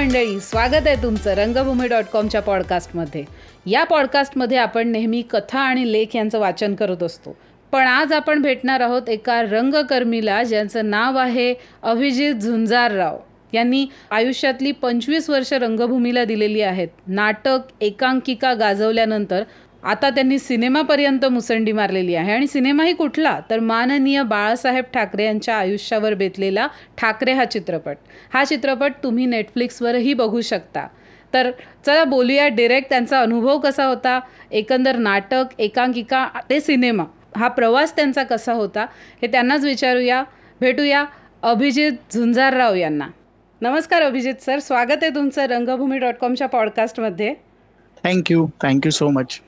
मंडळी स्वागत आहे तुमचं रंगभूमी डॉट कॉमच्या पॉडकास्टमध्ये. या पॉडकास्टमध्ये आपण नेहमी कथा आणि लेख यांचं वाचन करत असतो. पण आज आपण भेटणार आहोत एका रंगकर्मीला ज्यांचं नाव आहे अभिजित झुंजारराव. यांनी आयुष्यातली पंचवीस वर्ष रंगभूमीला दिलेली आहेत. नाटक एकांकिका गाजवल्यानंतर आता त्यांनी सिनेमापर्यंत मुसंडी मारलेली आहे. आणि सिनेमाही कुठला? तर माननीय बाळासाहेब ठाकरे यांच्या आयुष्यावर बेतलेला ठाकरे हा चित्रपट. हा चित्रपट तुम्ही नेटफ्लिक्सवरही बघू शकता. तर चला बोलूया डिरेक्ट त्यांचा अनुभव कसा होता? एकंदर नाटक एकांकिका ते सिनेमा हा प्रवास त्यांचा कसा होता? हे त्यांनाच विचारूया. भेटूया अभिजित झुंजारराव यांना. नमस्कार अभिजित सर. स्वागत आहे तुमचं रंगभूमी डॉट कॉमच्या पॉडकास्टमध्ये thank you thank you so much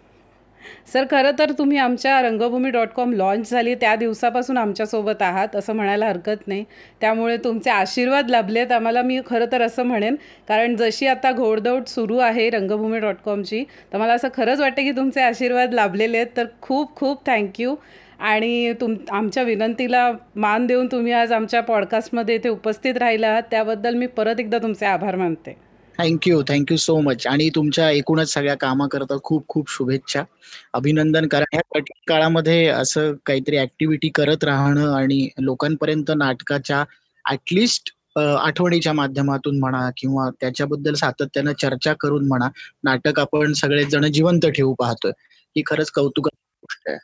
sir खरं तर तुम्ही आमच्या रंगभूमी डॉट कॉम लॉन्च झाली त्या दिवसापासून आमच्यासोबत आहात असं म्हणायला हरकत नाही. त्यामुळे तुमचे आशीर्वाद लाभलेत आम्हाला मी खरं तर असं म्हणेन. कारण जशी आता घोडदौड सुरू आहे रंगभूमी डॉट कॉमची तर मला असं खरंच वाटतं की तुमचे आशीर्वाद लाभलेले आहेत. तर खूप खूप थँक्यू आणि तुम आमच्या विनंतीला मान देऊन तुम्ही आज आमच्या पॉडकास्टमध्ये इथे उपस्थित राहिला आहात. त्याबद्दल मी परत एकदा तुमचे आभार मानते. थँक्यू थँक्यू सो मच आणि तुमच्या एकूणच सगळ्या कामाकरता खूप खूप शुभेच्छा. अभिनंदन करा ह्या कठीण काळामध्ये असं काहीतरी ऍक्टिव्हिटी करत राहणं आणि लोकांपर्यंत नाटकाच्या ऍटलिस्ट आठवणीच्या माध्यमातून म्हणा किंवा त्याच्याबद्दल सातत्यानं चर्चा करून म्हणा नाटक आपण सगळेजण जिवंत ठेवू पाहतोय. ही खरंच कौतुकाची गोष्ट आहे.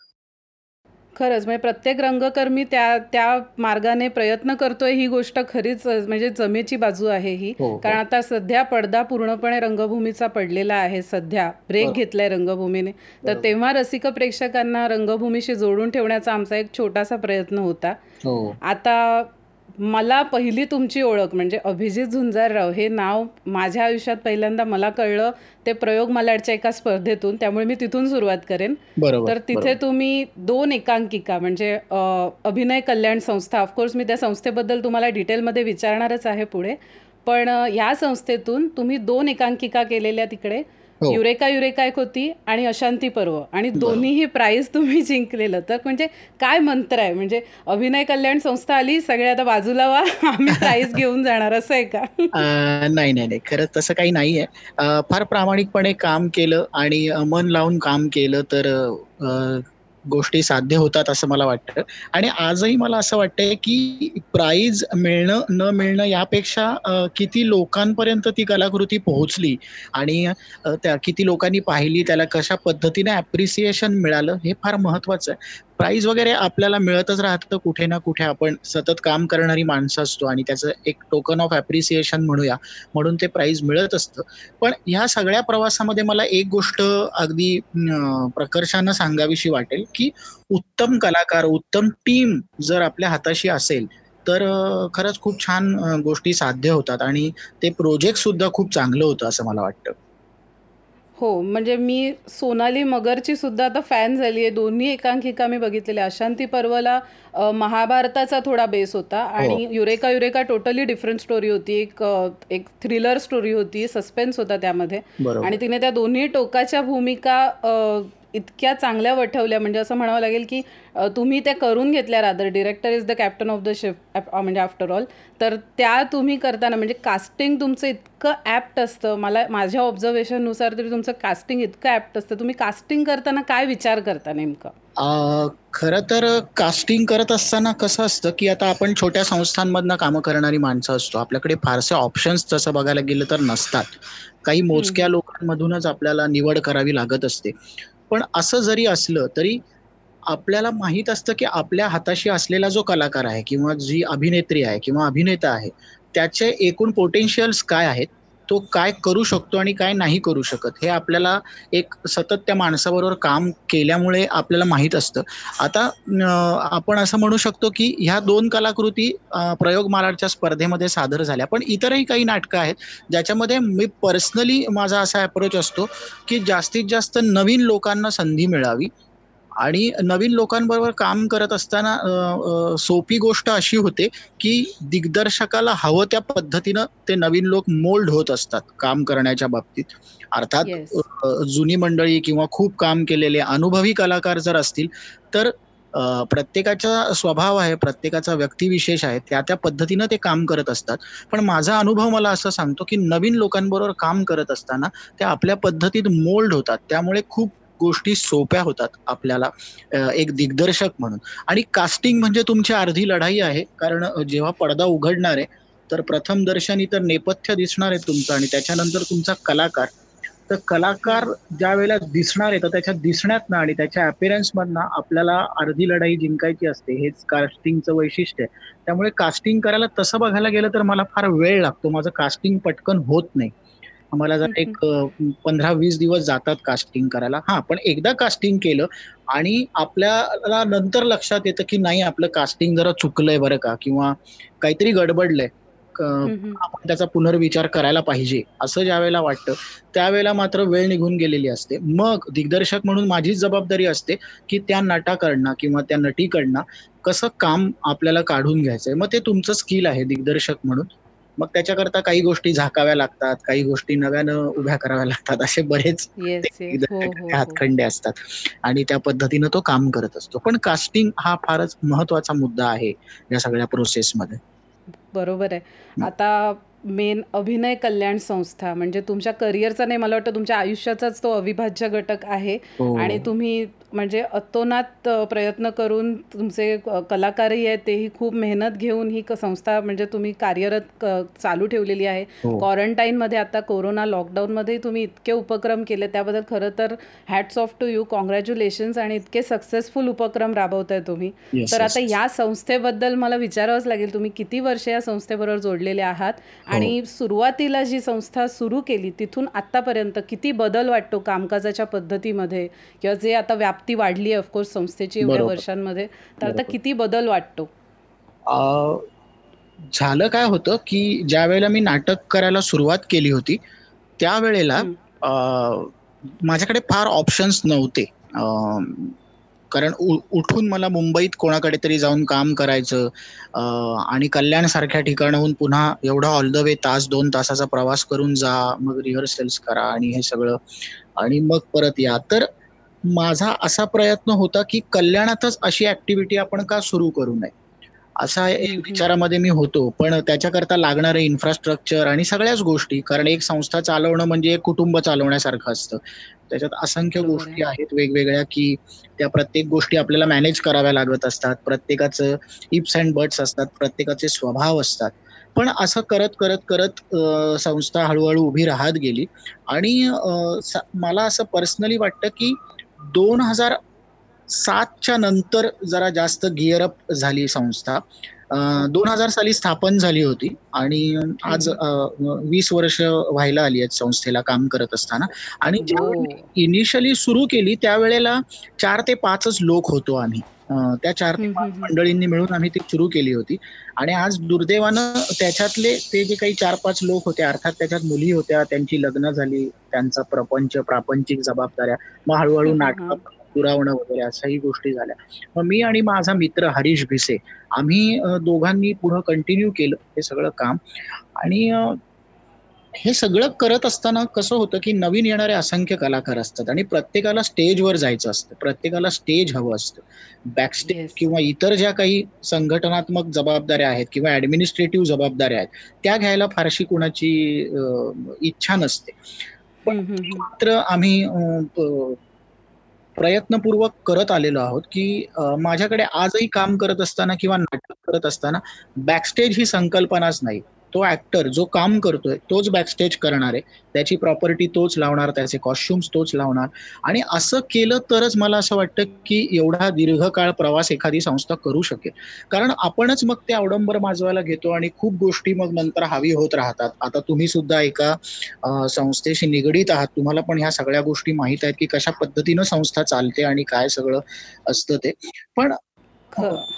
खरंच म्हणजे प्रत्येक रंगकर्मी त्या त्या मार्गाने प्रयत्न करतोय ही गोष्ट खरीच म्हणजे जमेची बाजू आहे ही. हो, हो. कारण आता सध्या पडदा पूर्णपणे रंगभूमीचा पडलेला आहे सध्या. ब्रेक घेतलाय रंगभूमीने. तर तेव्हा रसिक प्रेक्षकांना रंगभूमीशी जोडून ठेवण्याचा आमचा एक छोटासा प्रयत्न होता. हो. आता मला पहिली तुमची ओळख म्हणजे अभिजित झुंजारराव हे नाव माझ्या आयुष्यात पहिल्यांदा मला कळलं. ते प्रयोग मलाडच्या एका स्पर्धेतून त्यामुळे मी तिथून सुरुवात करेन. तर तिथे तुम्ही दोन एकांकिका म्हणजे अभिनय कल्याण संस्था ऑफकोर्स मी त्या संस्थेबद्दल तुम्हाला डिटेलमध्ये विचारणारच आहे पुढे. पण ह्या संस्थेतून तुम्ही दोन एकांकिका केलेल्या तिकडे. युरेका युरेका एक होती आणि अशांती पर्व. आणि दोन्हीही प्राईज तुम्ही जिंकलेलं. तर म्हणजे काय मंत्र आहे? म्हणजे अभिनय कल्याण संस्था आली सगळे आता बाजूला वा आम्ही प्राईज घेऊन जाणार असं आहे का? नाही नाही नाही. खरंच तसं काही नाहीये. फार प्रामाणिकपणे काम केलं आणि मन लावून काम केलं तर गोष्टी साध्य होतात असं मला वाटतं. आणि आजही मला असं वाटतंय की प्राईज मिळणं न मिळणं यापेक्षा किती लोकांपर्यंत ती कलाकृती पोहोचली आणि त्या किती लोकांनी पाहिली त्याला कशा पद्धतीने ॲप्रिसिएशन मिळालं हे फार महत्वाचं आहे. प्राईज वगैरे आपल्याला मिळतच राहतं कुठे ना कुठे आपण सतत काम करणारी माणसं असतो आणि त्याचं एक टोकन ऑफ ॲप्रिसिएशन म्हणूया म्हणून ते प्राईज मिळत असतं. पण ह्या सगळ्या प्रवासामध्ये मला एक गोष्ट अगदी प्रकर्षानं सांगावीशी वाटेल की उत्तम कलाकार उत्तम टीम जर आपल्या हाताशी असेल तर खरंच खूप छान गोष्टी साध्य होतात आणि ते प्रोजेक्ट सुद्धा खूप चांगलं होतं असं मला वाटतं. हो म्हणजे मी सोनाली मगरची सुद्धा आता फॅन झाली आहे. दोन्ही एकांकिका मी बघितलेल्या. अशांती पर्वला महाभारताचा थोडा बेस होता हो. आणि Eureka Eureka totally different story होती. एक एक थ्रिलर स्टोरी होती. सस्पेन्स होता त्यामध्ये. आणि तिने त्या दोन्ही टोकाच्या भूमिका इतक्या चांगल्या वठवल्या. म्हणजे असं म्हणावं लागेल की तुम्ही त्या करून घेतल्या rather. Director is the captain of the ship म्हणजे आफ्टर ऑल तर त्या तुम्ही करताना म्हणजे कास्टिंग तुमचं इतकं ॲप्ट असतं. मला माझ्या ऑब्झर्वेशननुसार तरी तुमचं कास्टिंग इतकं ॲप्ट असतं. तुम्ही कास्टिंग करताना काय विचार करता नेमकं? खरं तर कास्टिंग करत असताना कसं असतं की आता आपण छोट्या संस्थांमधनं कामं करणारी माणसं असतो. आपल्याकडे फारसे ऑप्शन्स तसं बघायला गेलं तर नसतात. काही मोजक्या लोकांमधूनच आपल्याला निवड करावी लागत असते. पण असं जरी असलं तरी आपल्याला माहीत असतं की आपल्या हाताशी असलेला जो कलाकार आहे किंवा जी अभिनेत्री आहे किंवा अभिनेता आहे त्याचे एकूण पोटेन्शियल्स काय आहेत? तो काय करू शकतो आणि काय नाही करू शकत हे आपल्याला एक सतत त्या माणसाबरोबर काम केल्यामुळे आपल्याला माहीत असतं. आता आपण असं म्हणू शकतो की ह्या दोन कलाकृती प्रयोग मालाडच्या स्पर्धेमध्ये सादर झाल्या. पण इतरही काही नाटकं आहेत ज्याच्यामध्ये मी पर्सनली माझा असा अप्रोच असतो की जास्तीत जास्त नवीन लोकांना संधी मिळावी. आणि नवीन लोकांबरोबर काम करत असताना सोपी गोष्ट अशी होते की दिग्दर्शकाला हवं त्या पद्धतीनं ते नवीन लोक मोल्ड होत असतात काम करण्याच्या बाबतीत. अर्थात जुनी मंडळी किंवा खूप काम केलेले अनुभवी कलाकार जर असतील तर प्रत्येकाचा स्वभाव आहे प्रत्येकाचा व्यक्तिविशेष आहे त्या त्या पद्धतीनं ते काम करत असतात. पण माझा अनुभव मला असं सांगतो की नवीन लोकांबरोबर काम करत असताना ते आपल्या पद्धतीत मोल्ड होतात. त्यामुळे खूप गोष्टी सोप्या होतात आपल्याला एक दिग्दर्शक म्हणून. आणि कास्टिंग म्हणजे तुमची अर्धी लढाई आहे कारण जेव्हा पडदा उघडणार आहे तर प्रथम दर्शनी तर नेपथ्य दिसणार आहे तुमचं आणि त्याच्यानंतर तुमचा कलाकार. तर कलाकार ज्या वेळेला दिसणार आहे तर त्याच्या दिसण्यात ना आणि त्याच्या अपिअरन्स मधनं आपल्याला अर्धी लढाई जिंकायची असते हेच कास्टिंगचं वैशिष्ट्य आहे. त्यामुळे कास्टिंग करायला तसं बघायला गेलं तर मला फार वेळ लागतो माझं कास्टिंग पटकन होत नाही. आम्हाला जर एक पंधरा वीस दिवस जातात कास्टिंग करायला. हा पण एकदा कास्टिंग केलं आणि आपल्याला नंतर लक्षात येतं की नाही आपलं कास्टिंग जरा चुकलंय बरं का? किंवा काहीतरी गडबडलंय. आपण त्याचा पुनर्विचार करायला पाहिजे असं ज्या वेळेला वाटतं त्यावेळेला मात्र वेळ निघून गेलेली असते. मग दिग्दर्शक म्हणून माझीच जबाबदारी असते की त्या नटाकडनं किंवा त्या नटीकडनं कसं काम आपल्याला काढून घ्यायचंय. मग ते तुमचं स्किल आहे दिग्दर्शक म्हणून. मग त्याच्याकरता काही गोष्टी झाकाव्या लागतात काही गोष्टी नव्यानं उभ्या कराव्या लागतात असे बरेच हो, हो, हो. हातखंडे असतात. आणि त्या पद्धतीनं तो काम करत असतो. पण कास्टिंग हा फारच महत्त्वाचा मुद्दा आहे या सगळ्या प्रोसेसमध्ये बरोबर आहे. आता मेन अभिनय कल्याण संस्था म्हणजे तुमच्या करिअरचा नाही मला वाटतं तुमच्या आयुष्याचाच तो अविभाज्य घटक आहे. आणि तुम्ही म्हणजे अतोनात प्रयत्न करून तुमचे कलाकारही आहेत तेही खूप मेहनत घेऊन ही संस्था म्हणजे तुम्ही कार्यरत चालू ठेवलेली आहे. क्वारंटाईनमध्ये आता कोरोना लॉकडाऊनमध्ये तुम्ही इतके उपक्रम केले त्याबद्दल खरं तर hats off to you congratulations आणि इतके सक्सेसफुल उपक्रम राबवताय तुम्ही. तर आता या संस्थेबद्दल मला विचारावंच लागेल तुम्ही किती वर्ष या संस्थेबरोबर जोडलेले आहात? हो. आणि सुरुवातीला जी संस्था सुरू केली तिथून आतापर्यंत किती बदल वाटतो कामकाजाच्या पद्धतीमध्ये किंवा जे आता व्याप व्याप्ती वाढली आहे ऑफकोर्स संस्थेची एवढ्या वर्षांमध्ये तर आता किती बदल वाटतो? झालं काय होतं की ज्या वेळेला मी नाटक करायला सुरुवात केली होती त्यावेळेला माझ्याकडे फार ऑप्शन्स नव्हते. कारण उठून मला मुंबईत कोणाकडे तरी जाऊन काम करायचं आणि कल्याण सारख्या ठिकाणाहून पुन्हा एवढा ऑल द वे तास दोन तासाचा प्रवास करून जा मग रिहर्सल्स करा आणि हे सगळं. आणि मग परत या. तर माझा असा प्रयत्न होता की कल्याणातच अशी ऍक्टिव्हिटी आपण का सुरू करू नये? असा एक विचारामध्ये मी होतो. पण त्याच्याकरता लागणारे इन्फ्रास्ट्रक्चर आणि सगळ्याच गोष्टी कारण एक संस्था चालवणं म्हणजे एक कुटुंब चालवण्यासारखं असतं. त्याच्यात असंख्य गोष्टी आहेत वेगवेगळ्या की त्या प्रत्येक गोष्टी आपल्याला मॅनेज कराव्या लागत असतात. प्रत्येकाचं इप्स अँड बर्ड्स असतात. प्रत्येकाचे स्वभाव असतात. पण असं करत करत करत संस्था हळूहळू उभी राहत गेली. आणि मला असं पर्सनली वाटतं की दोन हजार सातच्या नंतर जरा जास्त गिअरअप झाली संस्था. दोन हजार साली स्थापन झाली होती आणि आज वीस वर्ष व्हायला आली आहेत संस्थेला काम करत असताना. आणि इनिशियली सुरू केली त्यावेळेला चार ते पाचच लोक होतो आम्ही. त्या चार मंडळींनी मिळून आम्ही ती सुरू केली होती. आणि आज दुर्दैवानं त्याच्यातले ते जे काही चार पाच लोक होते अर्थात त्याच्यात मुली होत्या त्यांची लग्न झाली त्यांचा प्रपंच प्रापंचिक जबाबदाऱ्या मग हळूहळू नाटक पुरावणं वगैरे अशाही गोष्टी झाल्या. मग मी आणि माझा मित्र हरीश भिसे आम्ही दोघांनी पुढं कंटिन्यू केलं हे सगळं काम. आणि हे सगळं करत असताना कसं होतं की नवीन येणारे असंख्य कलाकार असतात आणि प्रत्येकाला स्टेजवर जायचं असतं प्रत्येकाला स्टेज हवं असतं. बॅकस्टेज किंवा इतर ज्या काही संघटनात्मक जबाबदाऱ्या आहेत किंवा ऍडमिनिस्ट्रेटिव्ह जबाबदाऱ्या आहेत त्या घ्यायला फारशी कुणाची इच्छा नसते. पण मात्र आम्ही प्रयत्नपूर्वक करत आलेलो आहोत की माझ्याकडे आजही काम करत असताना किंवा नाटक करत असताना बॅकस्टेज ही संकल्पनाच नाही. तो ऍक्टर जो काम करतोय तोच बॅकस्टेज करणार आहे. त्याची प्रॉपर्टी तोच लावणार त्याचे कॉस्ट्युम्स तोच लावणार. आणि असं केलं तरच मला असं वाटतं की एवढा दीर्घकाळ प्रवास एखादी संस्था करू शकेल. कारण आपणच मग ते अवडंबर माजवायला घेतो आणि खूप गोष्टी मग नंतर हवी होत राहतात. आता तुम्ही सुद्धा एका संस्थेशी निगडीत आहात. तुम्हाला पण ह्या सगळ्या गोष्टी माहीत आहेत की कशा पद्धतीनं संस्था चालते आणि काय सगळं असतं ते. पण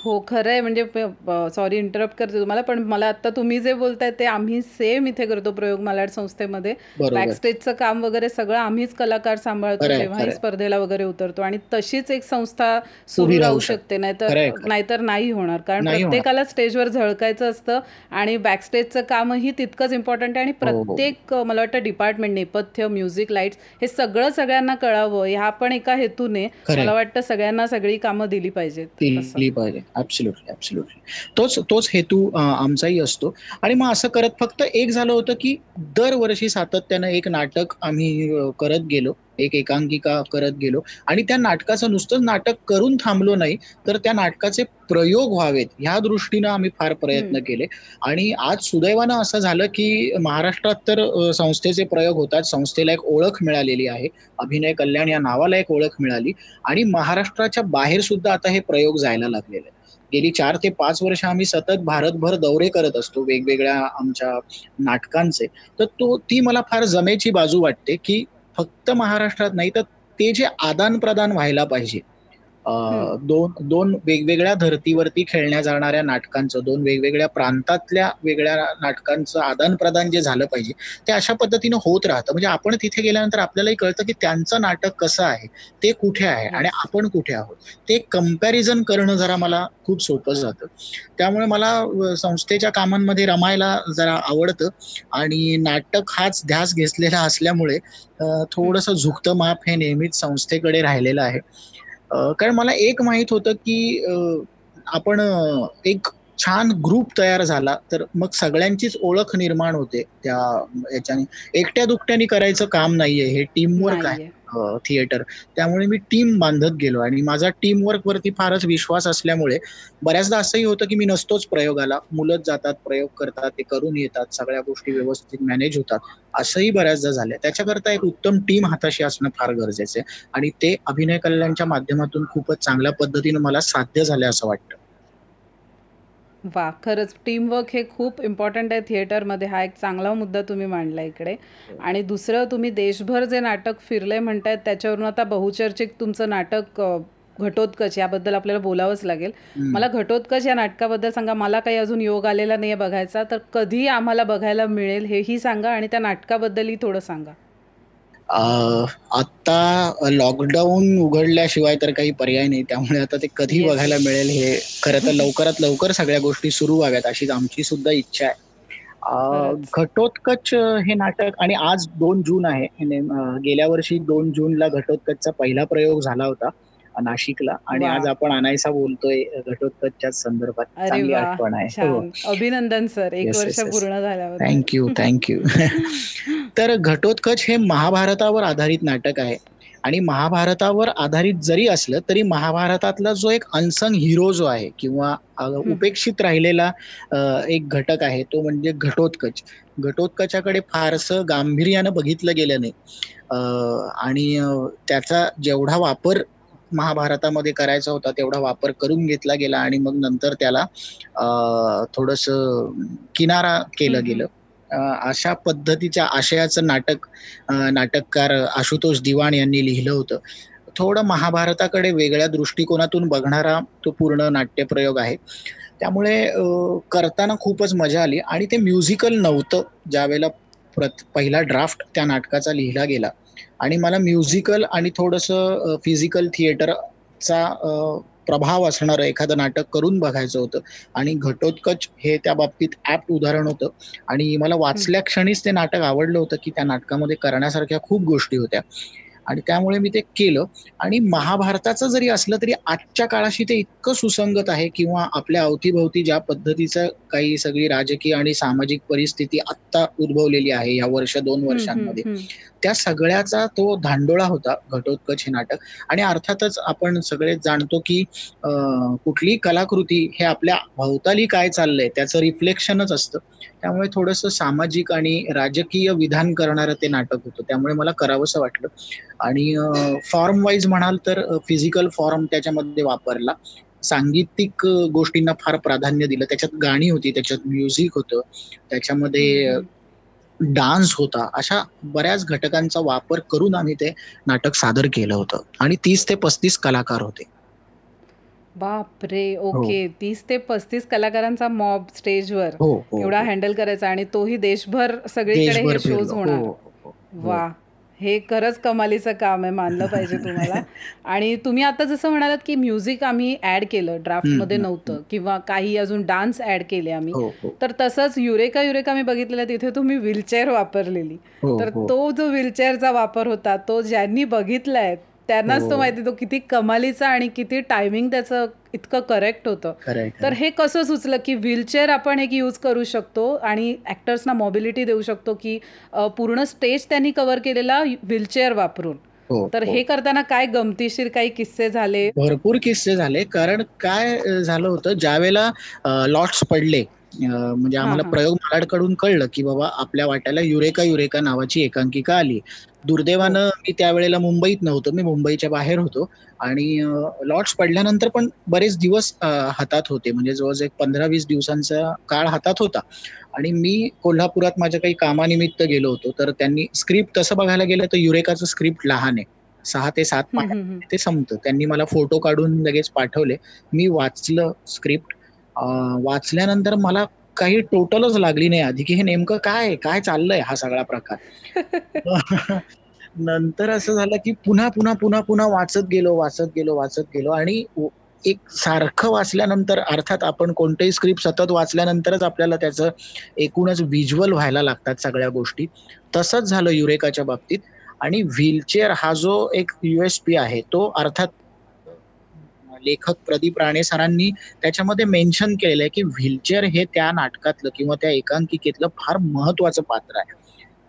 हो खरं आहे म्हणजे सॉरी इंटरप्ट करते तुम्हाला पण मला आता तुम्ही जे बोलताय ते आम्ही सेम इथे करतो प्रयोग मलाड संस्थेमध्ये. बॅकस्टेजचं काम वगैरे सगळं आम्हीच कलाकार सांभाळतो जेव्हाही स्पर्धेला वगैरे उतरतो आणि तशीच एक संस्था सुरू राहू शकते. नाहीतर नाहीतर नाही होणार. कारण प्रत्येकाला स्टेजवर झळकायचं असतं आणि बॅकस्टेजचं कामही तितकंच इम्पॉर्टंट आहे आणि हो, हो. प्रत्येक मला वाटतं डिपार्टमेंट नेपथ्य म्युझिक लाईट्स हे सगळं सगळ्यांना कळावं. ह्या पण एका हेतूने मला वाटतं सगळ्यांना सगळी कामं दिली पाहिजेत. पाहिजे. ऍब्सुल्युटली ऍब्सुल्युटली तोच तोच हेतू आमचाही असतो. आणि मग असं करत फक्त एक झालं होतं की दरवर्षी सातत्यानं एक नाटक आम्ही करत गेलो. एक एकांकिका करत गेलो. आणि त्या नाटकाचं नुसतं नाटक करून थांबलो नाही तर त्या नाटकाचे प्रयोग व्हावेत ह्या दृष्टीनं आम्ही फार प्रयत्न केले. आणि आज सुदैवानं असं झालं की महाराष्ट्रात तर संस्थेचे प्रयोग होतात संस्थेला एक ओळख मिळालेली आहे. अभिनय कल्याण या नावाला एक ओळख मिळाली. आणि महाराष्ट्राच्या बाहेर सुद्धा आता हे प्रयोग जायला लागलेले गेली चार ते पाच वर्ष आम्ही सतत भारतभर दौरे करत असतो वेगवेगळ्या आमच्या नाटकांचे. तर तो ती मला फार जमेची बाजू वाटते की फक्त महाराष्ट्रात नाही तर ते जे आदान प्रदान व्हायला पाहिजे. दोन दोन वेगवेगळ्या धर्तीवरती खेळण्या जाणाऱ्या नाटकांचं दोन वेगवेगळ्या प्रांतातल्या वेगळ्या नाटकांचं आदान प्रदान जे झालं पाहिजे ते अशा पद्धतीनं होत राहतं. म्हणजे आपण तिथे गेल्यानंतर आपल्यालाही कळतं की त्यांचं नाटक कसं आहे ते कुठे आहे आणि आपण कुठे आहोत. ते कंपॅरिझन करणं जरा मला खूप सोपं जातं. त्यामुळे मला संस्थेच्या कामांमध्ये रमायला जरा आवडतं आणि नाटक हाच ध्यास घेतलेला असल्यामुळे थोडस झुकतं माप हे नेहमीच संस्थेकडे राहिलेलं आहे. कारण मला एक माहीत होतं की आपण एक छान ग्रुप तयार झाला तर मग सगळ्यांचीच ओळख निर्माण होते त्या याच्याने. एकट्या दुकट्याने करायचं काम नाहीये हे टीम वर्क आहे थिएटर त्यामुळे मी टीम बांधत गेलो आणि माझा टीम वरती फारच विश्वास असल्यामुळे बऱ्याचदा असंही होतं की मी नसतोच प्रयोगाला. मुलंच जातात प्रयोग करतात ते करून येतात सगळ्या गोष्टी व्यवस्थित मॅनेज होतात. असंही बऱ्याचदा झालं त्याच्याकरता एक उत्तम टीम हाताशी असणं फार गरजेचं आहे. आणि ते अभिनय कल्याणच्या माध्यमातून खूपच चांगल्या पद्धतीने मला साध्य झालं असं वाटतं. वा खरंच टीमवर्क हे खूप इम्पॉर्टंट आहे थिएटरमध्ये हा एक चांगला मुद्दा तुम्ही मांडला इकडे. आणि दुसरं तुम्ही देशभर जे नाटक फिरले म्हणतायत त्याच्यावरून आता बहुचर्चित तुमचं नाटक घटोत्कच याबद्दल आपल्याला बोलावंच लागेल. मला घटोत्कच या नाटकाबद्दल सांगा. मला काही अजून योग आलेला नाही बघायचा तर कधी आम्हाला बघायला मिळेल हेही सांगा आणि त्या नाटकाबद्दलही थोडं सांगा. आता लॉकडाऊन उघडल्याशिवाय तर काही पर्याय नाही. त्यामुळे आता ते कधी बघायला मिळेल हे खरं तर लवकरात लवकर सगळ्या गोष्टी सुरू व्हाव्यात अशीच आमची सुद्धा इच्छा आहे. घटोत्कच हे नाटक आणि आज दोन जून आहे. गेल्या वर्षी दोन जूनला घटोत्कचचा पहिला प्रयोग झाला होता. नाशिकला. आणि आज आपण आणायचा बोलतोय घटोत्कचच्या संदर्भात. चांगली आठवण आहे. हो. अभिनंदन सर. एक वर्ष पूर्ण झाल्यावर थँक्यू थँक्यू तर घटोत्कच हे महाभारतावर आधारित नाटक आहे. आणि महाभारतावर आधारित जरी असलं तरी महाभारतातला जो एक अनसंग हिरो जो आहे किंवा उपेक्षित राहिलेला एक घटक आहे तो म्हणजे घटोत्कच. घटोत्कचाकडे फारसं गांभीर्यानं बघितलं गेलं नाही. आणि त्याचा जेवढा वापर महाभारतामध्ये करायचा होता तेवढा वापर करून घेतला गेला आणि मग नंतर त्याला थोडस किनारा केलं गेलं. अशा पद्धतीच्या आशयाचं नाटक नाटककार आशुतोष दिवाण यांनी लिहिलं होतं. थोडं महाभारताकडे वेगळ्या दृष्टिकोनातून बघणारा तो पूर्ण नाट्यप्रयोग आहे. त्यामुळे करताना खूपच मजा आली आणि ते म्युझिकल नव्हतं. ज्यावेळेला प्रत पहिला ड्राफ्ट त्या नाटकाचा लिहिला गेला. आणि मला म्युझिकल आणि थोडंसं फिजिकल थिएटरचा प्रभाव असणारं एखादं नाटक करून बघायचं होतं. आणि घटोत्कच हे त्या बाबतीत ऍप उदाहरण होतं. आणि मला वाचल्या क्षणीच ते नाटक आवडलं होतं की त्या नाटकामध्ये करण्यासारख्या खूप गोष्टी होत्या. आणि त्यामुळे मी ते केलं. आणि महाभारताचं जरी असलं तरी आजच्या काळाशी ते इतकं सुसंगत आहे किंवा आपल्या अवतीभोवती ज्या पद्धतीचं काही सगळी राजकीय आणि सामाजिक परिस्थिती आत्ता उद्भवलेली आहे या वर्ष दोन वर्षांमध्ये. त्या सगळ्याचा तो धांडोळा होता घटोत्कच हे नाटक. आणि अर्थातच आपण सगळे जाणतो की कुठली कलाकृती हे आपल्या भोवताली काय चाललंय त्याचं रिफ्लेक्शनच असतं. त्यामुळे थोडंसं सामाजिक आणि राजकीय विधान करणारं ते नाटक होतं. त्यामुळे मला करावंसं वाटलं. आणि फॉर्म वाईज म्हणाल तर फिजिकल फॉर्म त्याच्यामध्ये वापरला. सांगीतिक गोष्टींना फार प्राधान्य दिलं. त्याच्यात गाणी होती त्याच्यात म्युझिक होतं. त्याच्यामध्ये डान्स होता अशा बऱ्याच घटकांचा वापर करून आम्ही ते नाटक सादर केलं होतं आणि तीस ते पस्तीस कलाकार होते बापरे! ओके. तीस ते पस्तीस कलाकारांचा मॉब स्टेजवर हो, हो, एवढा हो. हँडल करायचा आणि तोही देशभर सगळीकडे हे शोज. हो, होणार. हो, हो, खरंच कमालीचं काम आहे, मानलं पाहिजे तुम्हाला. आणि तुम्ही आता जसं म्हणालात, की म्युझिक आम्ही ॲड केलं, ड्राफ्टमध्ये नव्हतं. किंवा काही अजून डान्स ॲड केले आम्ही. हो, हो. तर तसंच युरेका युरेका मी बघितलेलं तिथे तुम्ही व्हीलचेअर वापरलेली. हो, तर. तो जो व्हीलचेअरचा वापर होता, तो ज्यांनी बघितलाय त्यांनाच तो हो. माहिती तो किती कमालीचा आणि किती टायमिंग त्याचं इतकं करेक्ट होतं. तर. हे कसं सुचलं, की व्हीलचेअर आपण एक यूज करू शकतो आणि ॲक्टर्सना मोबिलिटी देऊ शकतो, की पूर्ण स्टेज त्यांनी कव्हर केलेला व्हीलचेअर वापरून. हो, तर हो. हे करताना काय गमतीशीर काही किस्से झाले? भरपूर किस्से झाले. कारण काय झालं होतं ज्यावेळेला लॉट्स पडले म्हणजे हां, आम्हाला हां. प्रयोग महाराजकडून कळलं, की बाबा आपल्या वाट्याला युरेका युरेका नावाची एकांकिका आली. हो. दुर्दैवानं मी त्यावेळेला मुंबईत नव्हतो. मी मुंबईच्या बाहेर होतो आणि लॉट्स पडल्यानंतर पण बरेच दिवस हातात होते. म्हणजे जवळ-जवळ एक 15-20 दिवसांचा काळ हातात होता. आणि मी कोल्हापुरात माझ्या काही कामानिमित्त गेलो होतो. तर त्यांनी स्क्रिप्ट तसं बघायला गेलं तर युरेकाचं स्क्रिप्ट लहान आहे. 6 ते 7 हं, हं, पानांमध्ये हं. ते संपतं. त्यांनी मला फोटो काढून लगेच पाठवले. मी वाचलं स्क्रिप्ट. वाचल्यानंतर मला काही टोटलच लागली नाही आधी, की हे नेमकं काय आहे? काय चाललंय हा सगळा प्रकार? नंतर असं झालं, की पुन्हा, पुन्हा, पुन्हा, पुन्हा वाचत गेलो, वाचत गेलो, वाचत गेलो आणि एक सारखं वाचल्यानंतर अर्थात आपण कोणतंही स्क्रिप्ट सतत वाचल्यानंतरच आपल्याला त्याचं एकूणच व्हिज्युअल व्हायला लागतात सगळ्या गोष्टी. तसंच झालं युरेकाच्या बाबतीत आणि व्हीलचेअर हा जो एक यू-एस-पी आहे, तो अर्थात लेखक प्रदीप राणे सरांनी त्याच्यामध्ये मेन्शन केलेलं आहे, की व्हीलचेअर हे त्या नाटकातलं किंवा त्या एकांकिकेतलं फार महत्वाचं पात्र आहे.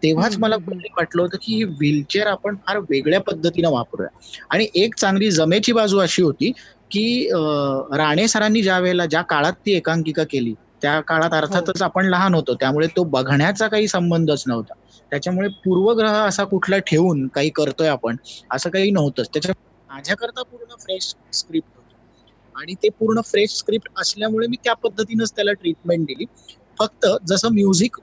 तेव्हाच मला वाटलं होतं, की ही व्हीलचेअर आपण फार वेगळ्या पद्धतीनं वापरूया. आणि एक चांगली जमेची बाजू अशी होती, की राणे सरांनी ज्यावेळेला ज्या काळात ती एकांकिका केली, त्या काळात हो. अर्थातच आपण लहान होतो. त्यामुळे तो बघण्याचा काही संबंधच नव्हता. त्याच्यामुळे पूर्वग्रह असा कुठला ठेवून काही करतोय आपण, असं काही नव्हतंच. त्याच्या माझ्याकरता पूर्ण फ्रेश स्क्रिप्ट. आणि ते पूर्ण फ्रेश स्क्रिप्ट असल्यामुळे मी त्या पद्धतीनंच त्याला ट्रीटमेंट दिली. फक्त जसं म्युझिक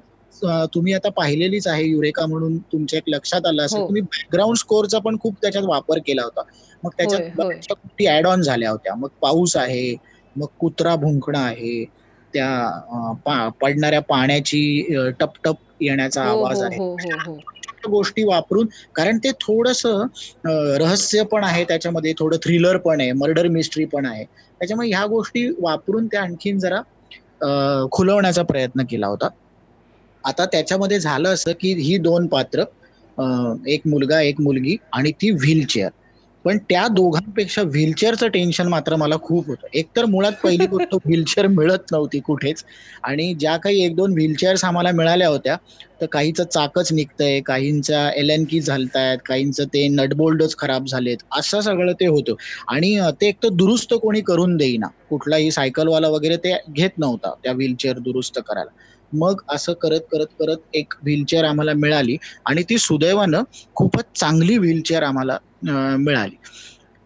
तुम्ही आता पाहिलेलीच आहे युरेका म्हणून तुमच्या एक लक्षात आलं असेल. हो. तुम्ही बॅकग्राऊंड स्कोरचा पण खूप त्याच्यात वापर केला होता. मग त्याच्यात गोष्टी ॲड ऑन झाल्या होत्या. मग पाऊस आहे, मग कुत्रा भुंकणं आहे, त्या पडणाऱ्या पाण्याची टप-टप येण्याचा हो, आवाज हो, आहे. छोट्या गोष्टी वापरून कारण ते थोडस रहस्य पण आहे त्याच्यामध्ये, थोडं थ्रिलर पण आहे, मर्डर मिस्ट्री पण आहे. त्याच्यामुळे ह्या गोष्टी वापरून ते आणखीन जरा खुलवण्याचा प्रयत्न केला होता. आता त्याच्यामध्ये झालं असं, की ही दोन पात्र एक मुलगा, एक मुलगी आणि ती व्हीलचेअर. पण त्या दोघांपेक्षा व्हीलचेअरचं टेन्शन मात्र मला खूप होतं. एकतर मुळात पहिली गोष्ट व्हीलचेअर मिळत नव्हती कुठेच आणि ज्या काही 1-2 व्हीलचेअर्स आम्हाला मिळाल्या होत्या, तर काहीचं चाकच निघतंय, काहींच्या एन की झालतायत काहींचं ते नटबोल्डच खराब झालेत, असं सगळं ते होतं. आणि ते एक तर दुरुस्त कोणी करून देईना. कुठलाही सायकलवाला वगैरे ते घेत नव्हता त्या व्हीलचेअर दुरुस्त करायला. मग असं करत, करत, करत एक व्हीलचेअर आम्हाला मिळाली आणि ती सुदैवानं खूपच चांगली व्हीलचेअर आम्हाला मिळाली.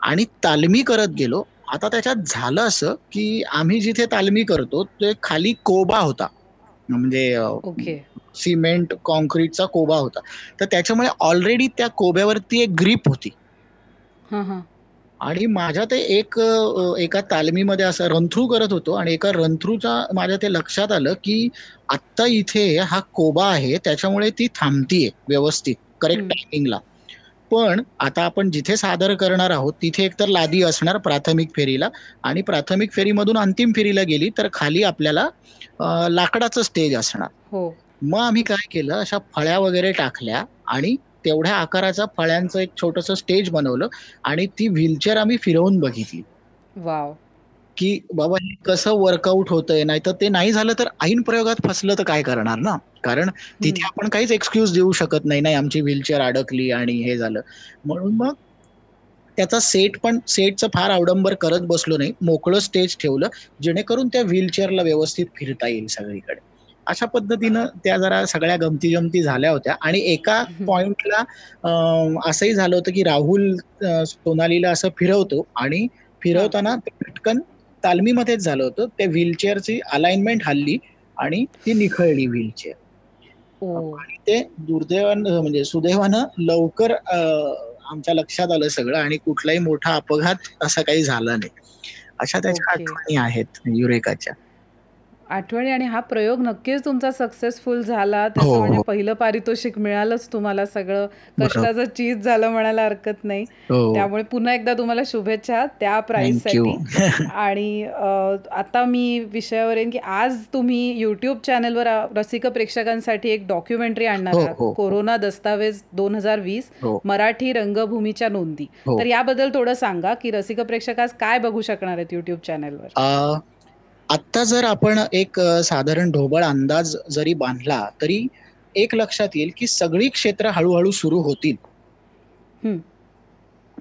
आणि तालमी करत गेलो. आता त्याच्यात झालं असं, की आम्ही जिथे तालमी करतो, ते खाली कोबा होता. म्हणजे. सिमेंट, काँक्रीटचा कोबा होता. तर त्याच्यामुळे ऑलरेडी त्या कोब्यावरती एक ग्रिप होती. आणि माझ्या ते एक एका तालमीमध्ये असं रन थ्रू करत होतो आणि एका रन थ्रूच्या माझ्या ते लक्षात आलं, की आत्ता इथे हा कोबा आहे, त्याच्यामुळे ती थांबतीये व्यवस्थित करेक्ट. टायमिंगला. पण आता आपण जिथे सादर करणार आहोत, तिथे एकतर लादी असणार प्राथमिक फेरीला आणि प्राथमिक फेरीमधून अंतिम फेरीला गेली, तर खाली आपल्याला लाकडाचं स्टेज असणार. हो. मग आम्ही काय केलं, अशा फळ्या वगैरे टाकल्या आणि तेवढ्या आकाराच्या फळ्यांचं एक छोटंसं स्टेज बनवलं आणि ती व्हीलचेअर आम्ही फिरवून बघितली. वॉव! की बाबा हे कसं वर्कआउट होतंय, नाहीतर ते नाही झालं तर ऐन प्रयोगात फसलं तर काय करणार ना? कारण तिथे. आपण काहीच एक्सक्यूज देऊ शकत नाही. नाही आमची व्हीलचेअर अडकली आणि हे झालं. म्हणून मग त्याचा सेट पण सेटचं फार अवडंबर करत बसलो नाही. मोकळं स्टेज ठेवलं, जेणेकरून त्या व्हीलचेअरला व्यवस्थित फिरता येईल सगळीकडे. अशा पद्धतीनं त्या जरा सगळ्या गमती-जमती झाल्या होत्या आणि एका. पॉइंटला असंही झालं होतं, की राहुल सोनालीला असं फिरवतो आणि. फिरवताना ते पटकन तालमीमध्येच झालं होतं. त्या व्हीलचेअरची अलाइनमेंट हलली आणि ती निखळली व्हीलचेअर. आणि ते दुर्दैवानं म्हणजे सुदैवानं लवकर अ, आमच्या लक्षात आलं सगळं आणि कुठलाही मोठा अपघात असा काही झाला नाही. अशा त्याच्या आठवणी आहेत युरेकाच्या आठवणी आणि हा प्रयोग नक्कीच तुमचा सक्सेसफुल झाला. त्याचं हो, म्हणजे हो. पहिलं पारितोषिक मिळालंच तुम्हाला सगळं. कष्टाचं चीज झालं म्हणायला हरकत नाही. हो. त्यामुळे पुन्हा एकदा तुम्हाला शुभेच्छा त्या प्राइससाठी आणि आता मी विषयावर येईन की आज तुम्ही युट्यूब चॅनलवर रसिक प्रेक्षकांसाठी एक डॉक्युमेंटरी आणणार आहात. कोरोना दस्तावेज दोन हजार वीस मराठी रंगभूमीच्या नोंदी. तर याबद्दल थोडं सांगा की रसिक प्रेक्षक आज काय बघू शकणार आहेत युट्यूब चॅनलवर आत्ता जर आपण एक साधारण ढोबळ अंदाज जरी बांधला तरी एक लक्षात येईल की सगळी क्षेत्र हळूहळू सुरू होतील.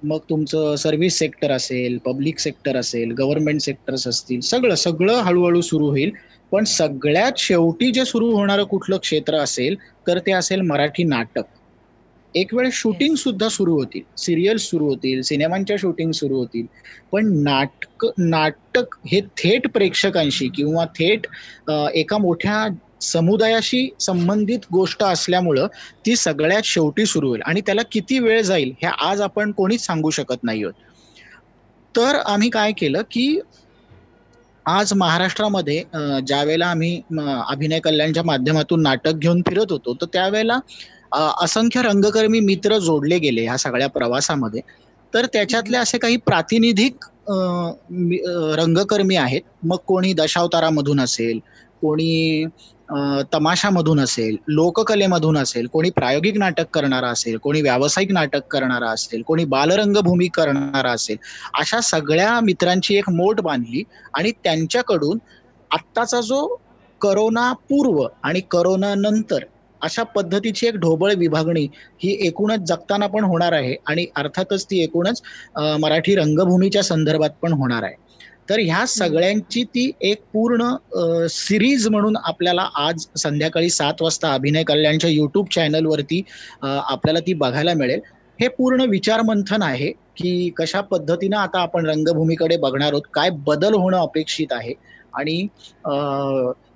मग तुमचं सर्व्हिस सेक्टर असेल पब्लिक सेक्टर असेल गव्हर्नमेंट सेक्टर्स असतील सगळं सगळं हळूहळू सुरू होईल. पण सगळ्यात शेवटी जे सुरू होणारं कुठलं क्षेत्र असेल तर ते असेल मराठी नाटक. एक वेळ शूटिंग सुद्धा सुरू होतील. सिरियल सुरू होतील. सिनेमांच्या शूटिंग सुरू होतील. पण नाटक नाटक हे थेट प्रेक्षकांशी किंवा थेट एका मोठ्या समुदायाशी संबंधित गोष्ट असल्यामुळं ती सगळ्यात शेवटी सुरू होईल. आणि त्याला किती वेळ जाईल हे आज आपण कोणीच सांगू शकत नाही आहोत. तर आम्ही काय केलं की आज महाराष्ट्रामध्ये ज्या वेळेला आम्ही अभिनय कल्याणच्या माध्यमातून नाटक घेऊन फिरत होतो तर त्यावेळेला असंख्य रंगकर्मी मित्र जोडले गेले ह्या सगळ्या प्रवासामध्ये. तर त्याच्यातले असे काही प्रातिनिधिक रंगकर्मी आहेत. मग कोणी दशावतारामधून असेल कोणी तमाशामधून असेल लोककलेमधून असेल कोणी प्रायोगिक नाटक करणारा असेल कोणी व्यावसायिक नाटक करणारा असेल कोणी बालरंगभूमी करणारा असेल अशा सगळ्या मित्रांची एक मोठ बांधली आणि त्यांच्याकडून आत्ताचा जो करोना पूर्व आणि करोना नंतर अशा पद्धतीची एक ढोबळ विभागणी ही एकूणच जगताना पण होणार आहे आणि अर्थातच ती एकूणच मराठी रंगभूमीच्या संदर्भात पण होणार आहे. तर ह्या सगळ्यांची ती एक पूर्ण सिरीज म्हणून आपल्याला आज संध्याकाळी सात वाजता अभिनय कल्याणच्या युट्यूब चॅनलवरती आपल्याला ती बघायला मिळेल. हे पूर्ण विचारमंथन आहे की कशा पद्धतीनं आता आपण रंगभूमीकडे बघणार आहोत काय बदल होणं अपेक्षित आहे आणि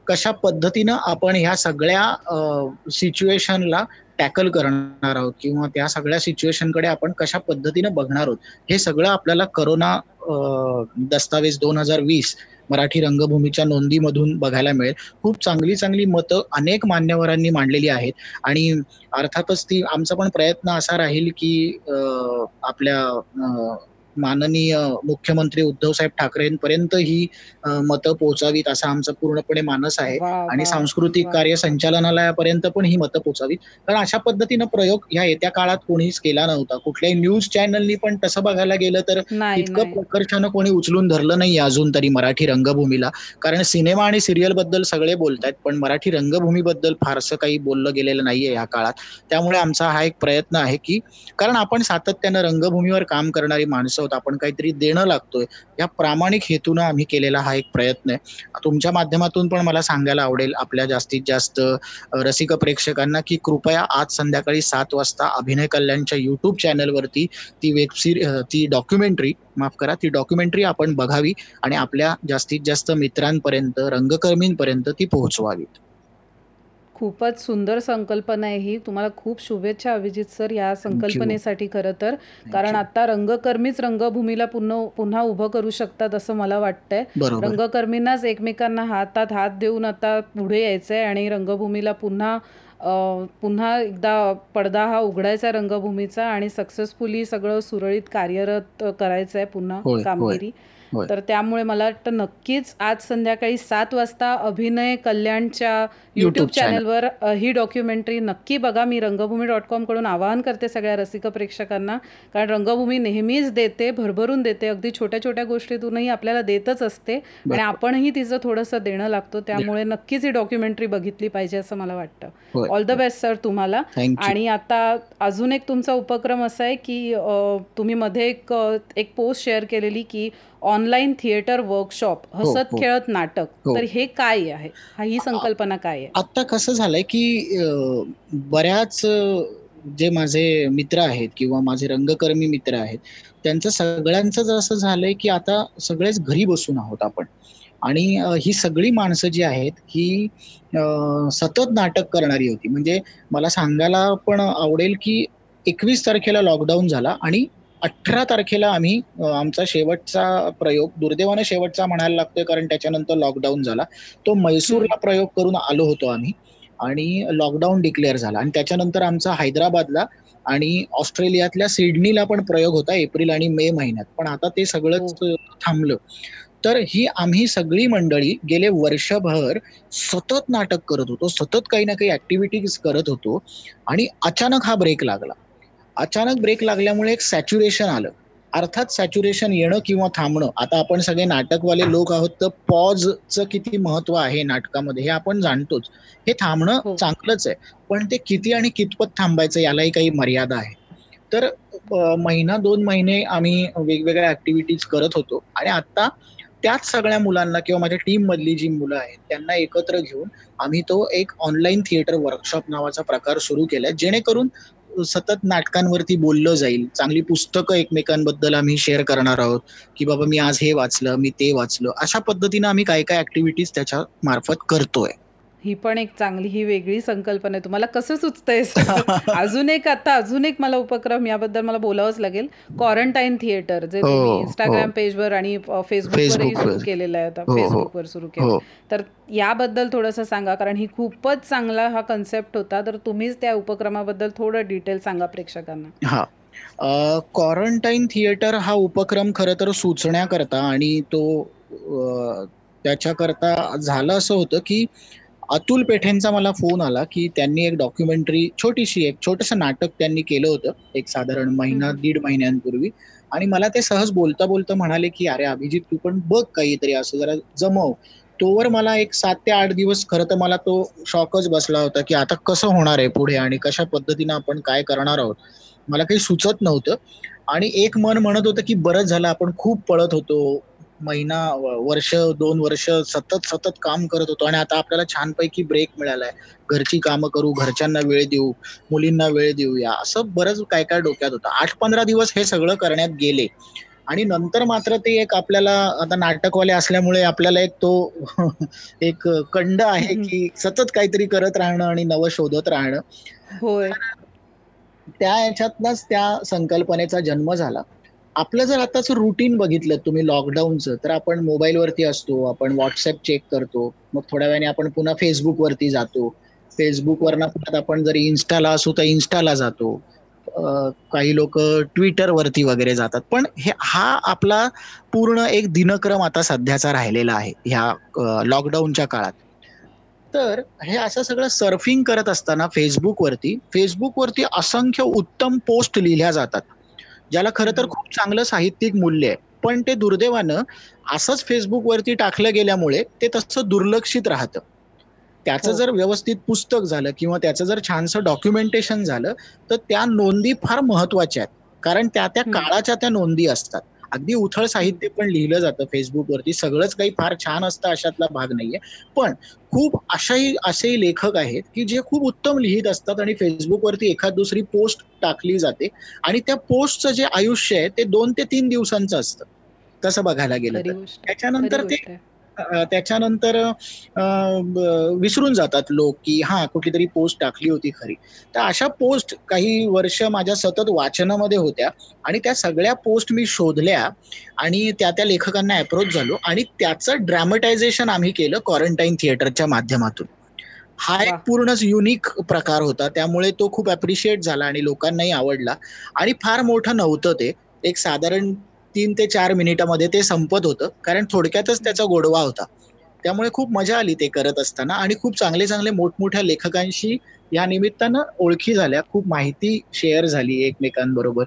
कशा पद्धतीनं आपण ह्या सगळ्या सिच्युएशनला टॅकल करणार आहोत किंवा त्या सगळ्या सिच्युएशनकडे आपण कशा पद्धतीनं बघणार आहोत हे सगळं आपल्याला करोना दस्तावेज दोन हजार वीस मराठी रंगभूमीच्या नोंदीमधून बघायला मिळेल. खूप चांगली चांगली मतं अनेक मान्यवरांनी मांडलेली आहेत आणि अर्थातच ती आमचा पण प्रयत्न असा राहील की आपल्या माननीय मुख्यमंत्री उद्धव साहेब ठाकरेंपर्यंत ही मतं पोहोचावीत असा आमचा पूर्णपणे मानस आहे. आणि सांस्कृतिक कार्य संचालनालयापर्यंत पण ही मतं पोचावीत कारण अशा पद्धतीनं प्रयोग ह्या येत्या काळात कोणीच केला नव्हता. कुठल्याही न्यूज चॅनलनी पण तसं बघायला गेलं तर इतकं प्रकर्षानं कोणी उचलून धरलं नाही अजून तरी मराठी रंगभूमीला. कारण सिनेमा आणि सिरियलबद्दल सगळे बोलतायत पण मराठी रंगभूमीबद्दल फारसं काही बोललं गेलेलं नाहीये या काळात. त्यामुळे आमचा हा एक प्रयत्न आहे की कारण आपण सातत्यानं रंगभूमीवर काम करणारी माणसं आहोत आपण काहीतरी देणं लागतोय. या प्रामाणिक हेतूनं आम्ही केलेला हा एक प्रयत्न आहे. तुमच्या माध्यमातून पण मला सांगायला आवडेल आपल्या जास्तीत जास्त रसिक प्रेक्षकांना की कृपया आज संध्याकाळी सात वाजता अभिनय कल्याणच्या युट्यूब चॅनलवरती ती वेबसिरी ती डॉक्युमेंटरी माफ करा ती डॉक्युमेंटरी आपण बघावी आणि आपल्या जास्तीत जास्त मित्रांपर्यंत रंगकर्मींपर्यंत ती पोहोचवावी खूपच सुंदर संकल्पना आहे ही. तुम्हाला खूप शुभेच्छा अभिजित सर या संकल्पनेसाठी खरं तर. कारण आता रंगकर्मीच रंगभूमीला पुन्हा पुन्हा उभं करू शकतात असं मला वाटतंय. रंगकर्मींनाच एकमेकांना हातात हात देऊन आता पुढे यायचंय आणि रंगभूमीला पुन्हा पुन्हा एकदा पडदा हा उघडायचा रंगभूमीचा आणि सक्सेसफुली सगळं सुरळीत कार्यरत करायचं आहे पुन्हा कामगिरी. तर त्यामुळे मला वाटतं नक्कीच आज संध्याकाळी सात वाजता अभिनय कल्याणच्या युट्यूब चॅनलवर ही डॉक्युमेंटरी नक्की बघा. मी रंगभूमी डॉट कॉमकडून आवाहन करते सगळ्या रसिक प्रेक्षकांना. कारण रंगभूमी नेहमीच देते भरभरून देते. अगदी छोट्या छोट्या गोष्टीतूनही आपल्याला देतच असते. आणि आपणही तिचं थोडंसं देणं लागतो. त्यामुळे नक्कीच ही डॉक्युमेंटरी बघितली पाहिजे असं मला वाटतं. ऑल द बेस्ट सर तुम्हाला. आणि आता अजून एक तुमचा उपक्रम असा आहे की तुम्ही मध्ये एक एक पोस्ट शेअर केलेली की ऑनलाईन थिएटर वर्कशॉप हो, हसत हो. खेळत नाटक हो. तर हे काय आहे हा ही संकल्पना काय आहे आता कसं झालंय की बऱ्याच जे माझे मित्र आहेत किंवा माझे रंगकर्मी मित्र आहेत त्यांचं सगळ्यांचं असं झालंय की आता सगळेच घरी बसून आहोत आपण आणि ही सगळी माणसं जी आहेत ही सतत नाटक करणारी होती म्हणजे मला सांगायला पण आवडेल की एकवीस तारखेला लॉकडाऊन झाला आणि अठरा तारखेला आम्ही आमचा शेवटचा प्रयोग दुर्दैवाने शेवटचा म्हणायला लागतोय कारण त्याच्यानंतर लॉकडाऊन झाला. तो मैसूरला प्रयोग करून आलो होतो आम्ही आणि लॉकडाऊन डिक्लेअर झाला. आणि त्याच्यानंतर आमचा हैदराबादला आणि ऑस्ट्रेलियातल्या सिडनीला पण प्रयोग होता एप्रिल आणि मे महिन्यात. पण आता ते सगळंच हो. थांबलं. तर ही आम्ही सगळी मंडळी गेले वर्षभर सतत नाटक करत होतो. सतत काही ना काही ऍक्टिव्हिटीज करत होतो आणि अचानक हा ब्रेक लागला. अचानक ब्रेक लागल्यामुळे एक सॅच्युरेशन आलं. अर्थात सॅच्युरेशन येणं किंवा थांबणं. आता आपण सगळे नाटकवाले लोक आहोत तर पॉजचं किती महत्त्व आहे नाटकामध्ये हे आपण जाणतोच. हे थांबणं हो. चांगलंच आहे. पण ते किती आणि कितपत थांबायचं यालाही काही मर्यादा आहे. तर महिना दोन महिने आम्ही वेगवेगळ्या ऍक्टिव्हिटीज करत होतो. आणि आता त्याच सगळ्या मुलांना किंवा माझ्या टीम मधली जी मुलं आहेत त्यांना एकत्र घेऊन आम्ही तो एक ऑनलाईन थिएटर वर्कशॉप नावाचा प्रकार सुरू केलाय. जेणेकरून सतत नाटकांवरती बोललं जाईल. चांगली पुस्तकं एकमेकांबद्दल आम्ही शेअर करणार आहोत. की बाबा मी आज हे वाचलं मी ते वाचलं. अशा पद्धतीनं आम्ही काय काय ऍक्टिव्हिटीज त्याच्या मार्फत करतोय. ही पण एक चांगली ही वेगळी संकल्पना आहे. तुम्हाला कसं सुचतंय अजून एक आता अजून एक मला उपक्रम याबद्दल मला बोलावंच लागेल. क्वारंटाईन थिएटर जे तुम्ही इंस्टाग्राम हो. पेजवर आणि फेसबुकवरही सुरू केलेलं आहे आता. फेसबुकवर हो, हो. सुरू केलं. तर याबद्दल थोडंसं सांगा कारण ही खूपच चांगला हा कन्सेप्ट होता. तर तुम्हीच त्या उपक्रमाबद्दल थोडं डिटेल सांगा प्रेक्षकांना. हा. क्वारंटाईन थिएटर हा उपक्रम खर तर सुचण्याकरता आणि तो त्याच्याकरता झालं असं होतं की अतुल पेठेंचा मला फोन आला की त्यांनी एक डॉक्युमेंटरी छोटीशी एक छोटस नाटक त्यांनी केलं होतं एक साधारण महिना दीड महिन्यांपूर्वी. आणि मला ते सहज बोलता बोलता म्हणाले की अरे अभिजित तू पण बघ काहीतरी असं जरा जमव. तोवर मला एक सात ते आठ दिवस खरं तर मला तो शॉकच बसला होता की आता कसं होणार आहे पुढे आणि कशा पद्धतीनं आपण काय करणार आहोत. मला काही सुचत नव्हतं. आणि एक मन म्हणत होतं की बरंच झालं आपण खूप पळत होतो महिना वर्ष दोन वर्ष सतत सतत काम करत होतो. आणि आता आपल्याला छानपैकी ब्रेक मिळालाय. घरची कामं करू घरच्यांना वेळ देऊ मुलींना वेळ देऊया असं बरंच काय काय डोक्यात होतं. आठ पंधरा दिवस हे सगळं करण्यात गेले. आणि नंतर मात्र ते एक आपल्याला आता नाटकवाले असल्यामुळे आपल्याला एक तो एक कंड आहे की सतत काहीतरी करत राहणं आणि नवं शोधत राहणं. होय. त्या याच्यातनच त्या संकल्पनेचा जन्म झाला. आपलं जर आताच रुटीन बघितलं तुम्ही लॉकडाऊनचं तर आपण मोबाईलवरती असतो आपण व्हॉट्सअप चेक करतो मग थोड्या वेळाने आपण पुन्हा फेसबुकवरती जातो. फेसबुकवरनं परत आपण जर इन्स्टाला असू तर इन्स्टाला जातो. काही लोक ट्विटरवरती वगैरे जातात. पण हे हा आपला पूर्ण एक दिनक्रम आता सध्याचा राहिलेला आहे ह्या लॉकडाऊनच्या काळात. तर हे असं सगळं सर्फिंग करत असताना फेसबुकवरती फेसबुकवरती असंख्य उत्तम पोस्ट लिहिल्या जातात. ज्याला खरं तर खूप चांगलं साहित्यिक मूल्य आहे. पण ते दुर्दैवानं असंच फेसबुकवरती टाकलं गेल्यामुळे ते तसं दुर्लक्षित राहतं. त्याचं हो. जर व्यवस्थित पुस्तक झालं किंवा त्याचं जर छानसं डॉक्युमेंटेशन झालं तर त्या नोंदी फार महत्त्वाच्या आहेत. कारण त्या त्या काळाच्या त्या नोंदी असतात. अगदी उथळ साहित्य पण लिहिलं जातं फेसबुकवरती सगळंच काही फार छान असतं अशातला भाग नाहीये. पण खूप अशाही असेही लेखक आहेत की जे खूप उत्तम लिहित असतात आणि फेसबुकवरती एखाद दुसरी पोस्ट टाकली जाते आणि त्या पोस्टचं जे आयुष्य आहे ते दोन ते तीन दिवसांचं असतं. तसं बघायला गेलं तर. त्याच्यानंतर ते त्याच्यानंतर विसरून जातात लोक की हा कुठली तरी पोस्ट टाकली होती खरी. तर अशा पोस्ट काही वर्ष माझ्या सतत वाचनामध्ये होत्या आणि त्या सगळ्या पोस्ट मी शोधल्या आणि त्या त्या लेखकांना अप्रोच झालो आणि त्याचं ड्रॅमटायझेशन आम्ही केलं क्वारंटाईन थिएटरच्या माध्यमातून. हा एक पूर्णच युनिक प्रकार होता. त्यामुळे तो खूप अप्रिशिएट झाला आणि लोकांनाही आवडला. आणि फार मोठं नव्हतं ते. एक साधारण तीन ते चार मिनिटामध्ये ते संपत होतं. कारण थोडक्यातच त्याचा गोडवा होता. त्यामुळे खूप मजा आली ते करत असताना आणि खूप चांगले चांगले मोठमोठ्या लेखकांशी या निमित्तानं ओळखी झाल्या. खूप माहिती शेअर झाली एकमेकांबरोबर.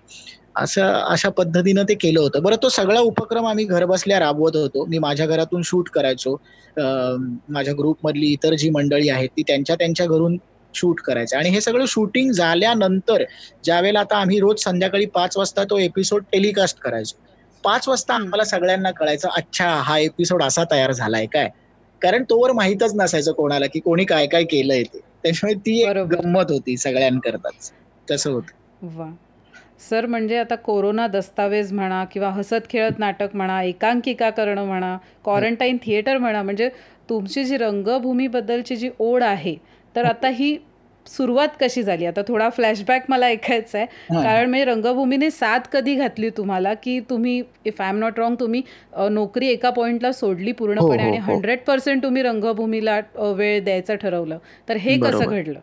असं अशा पद्धतीनं ते केलं होतं. बरं तो सगळा उपक्रम आम्ही घरबसल्या राबवत होतो. मी माझ्या घरातून शूट करायचो. माझ्या ग्रुपमधली इतर जी मंडळी आहेत ती त्यांच्या त्यांच्या घरून शूट करायचं. आणि हे सगळं शूटिंग झाल्यानंतर ज्यावेळेला आता आम्ही रोज संध्याकाळी पाच वाजता तो एपिसोड टेलिकास्ट करायचो. पाच वाजता आम्हाला सगळ्यांना कळायचं अच्छा हा एपिसोड असा तयार झालाय काय? कारण तोवर माहितच नसायचं कोणाला की कोणी काय काय केलंय ते. त्याच्यामुळे ती गंमत होती सगळ्यांकरताच. तसं होत. सर म्हणजे आता कोरोना दस्तावेज म्हणा किंवा हसत खेळत नाटक म्हणा एकांकिका करणं म्हणा क्वारंटाईन थिएटर म्हणा म्हणजे तुमची जी रंगभूमीबद्दलची जी ओढ आहे तर आता ही सुरुवात कशी झाली? आता थोडा फ्लॅशबॅक मला ऐकायचा आहे कारण मी रंगभूमीने साथ कधी घातली तुम्हाला की तुम्ही if I am not wrong तुम्ही नोकरी एका पॉइंटला सोडली पूर्णपणे हो, हो, आणि हंड्रेड पर्सेंट तुम्ही रंगभूमीला वेळ द्यायचं ठरवलं. तर हे कसं घडलं?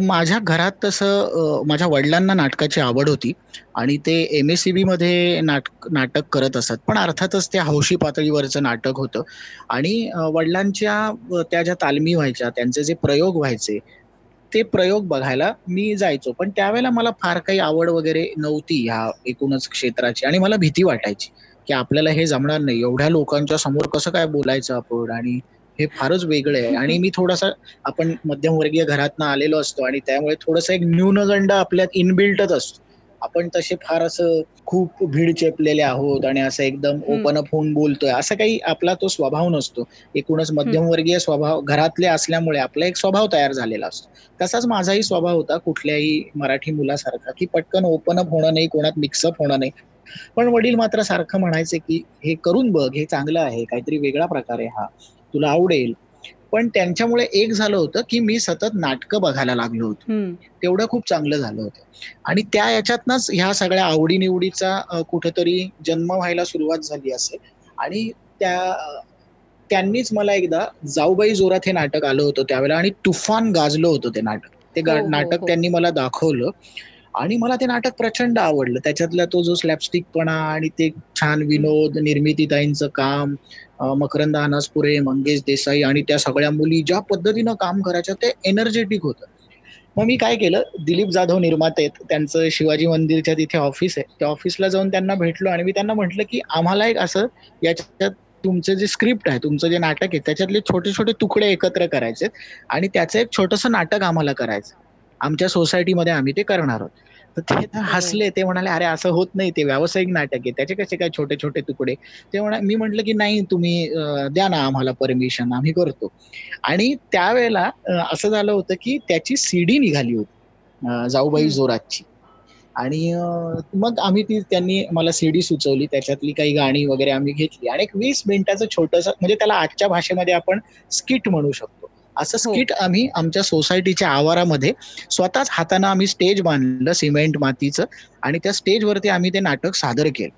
माझ्या घरात तसं माझ्या वडिलांना नाटकाची आवड होती आणि ते एम एस सी बी मध्ये नाटक नाटक करत असत. पण अर्थातच ते हौशी पातळीवरचं नाटक होतं. आणि वडिलांच्या त्या ज्या तालमी व्हायच्या त्यांचे जे प्रयोग व्हायचे ते प्रयोग बघायला मी जायचो. पण त्यावेळेला मला फार काही आवड वगैरे नव्हती ह्या एकूणच क्षेत्राची आणि मला भीती वाटायची की आपल्याला हे जमणार नाही. एवढ्या लोकांच्या समोर कसं काय बोलायचं आपण आणि हे फारच वेगळं आहे. आणि मी थोडासा आपण मध्यमवर्गीय घरातनं आलेलो असतो आणि त्यामुळे थोडस एक न्यूनगंड आपल्यात इनबिल्टच असतो. आपण तसे फार असं खूप भीड चेपलेले आहोत आणि असं एकदम ओपन अप होऊन बोलतोय. असं काही आपला तो स्वभाव नसतो. एकूणच मध्यमवर्गीय स्वभाव घरातले असल्यामुळे आपला एक स्वभाव तयार झालेला असतो. तसाच माझाही स्वभाव होता कुठल्याही मराठी मुलासारखा की पटकन ओपन अप होणं नाही कोणात मिक्सअप होणं नाही. पण वडील मात्र सारखं म्हणायचे की हे करून बघ हे चांगलं आहे काहीतरी वेगळा प्रकार आहे हा. तुला आवडेल. पण त्यांच्यामुळे एक झालं होतं की मी सतत नाटकं बघायला लागलो होतो. तेवढं खूप चांगलं झालं होतं. आणि त्या याच्यातनच ह्या सगळ्या आवडीनिवडीचा कुठेतरी जन्म व्हायला सुरुवात झाली असेल. आणि त्या त्यांनीच मला एकदा जाऊबाई जोरात हे नाटक आलं होतं त्यावेळेला आणि तुफान गाजलं होतं ते नाटक. ते हो, हो, नाटक हो. त्यांनी मला दाखवलं. आणि मला ते नाटक प्रचंड आवडलं. त्याच्यातला तो जो स्लॅपस्टिकपणा आणि ते छान विनोद निर्मितीताईंचं काम मकरंद अनासपुरे मंगेश देसाई आणि त्या सगळ्या मुली ज्या पद्धतीनं काम करायच्या ते एनर्जेटिक होतं. मग मी काय केलं दिलीप जाधव निर्माते आहेत त्यांचं शिवाजी मंदिरच्या तिथे ऑफिस आहे. त्या ऑफिसला जाऊन त्यांना भेटलो आणि मी त्यांना म्हटलं की आम्हाला एक असं याच्यात तुमचं जे स्क्रिप्ट आहे तुमचं जे नाटक आहे त्याच्यातले छोटे छोटे तुकडे एकत्र करायचे आणि त्याचं एक छोटंसं नाटक आम्हाला करायचं आमच्या सोसायटीमध्ये आम्ही ते करणार आहोत. तर ते हसले ते म्हणाले अरे असं होत नाही ते व्यावसायिक नाटक आहे. त्याचे कसे काय छोटे छोटे तुकडे? ते म्हणा मी म्हंटल की नाही तुम्ही द्या ना आम्हाला परमिशन आम्ही करतो. आणि त्यावेळेला असं झालं होतं की त्याची सीडी निघाली होती जाऊबाई जोरातची. आणि मग आम्ही ती त्यांनी मला सीडी सुचवली त्याच्यातली काही गाणी वगैरे आम्ही घेतली. आणि एक वीस मिनिटाचं छोटस म्हणजे त्याला आजच्या भाषेमध्ये आपण स्किट म्हणू शकतो. असं स्किट. आम्ही आमच्या सोसायटीच्या आवारामध्ये स्वतःच हाताने आम्ही स्टेज बांधलं सिमेंट मातीचं आणि त्या स्टेजवरती आम्ही ते नाटक सादर केलं.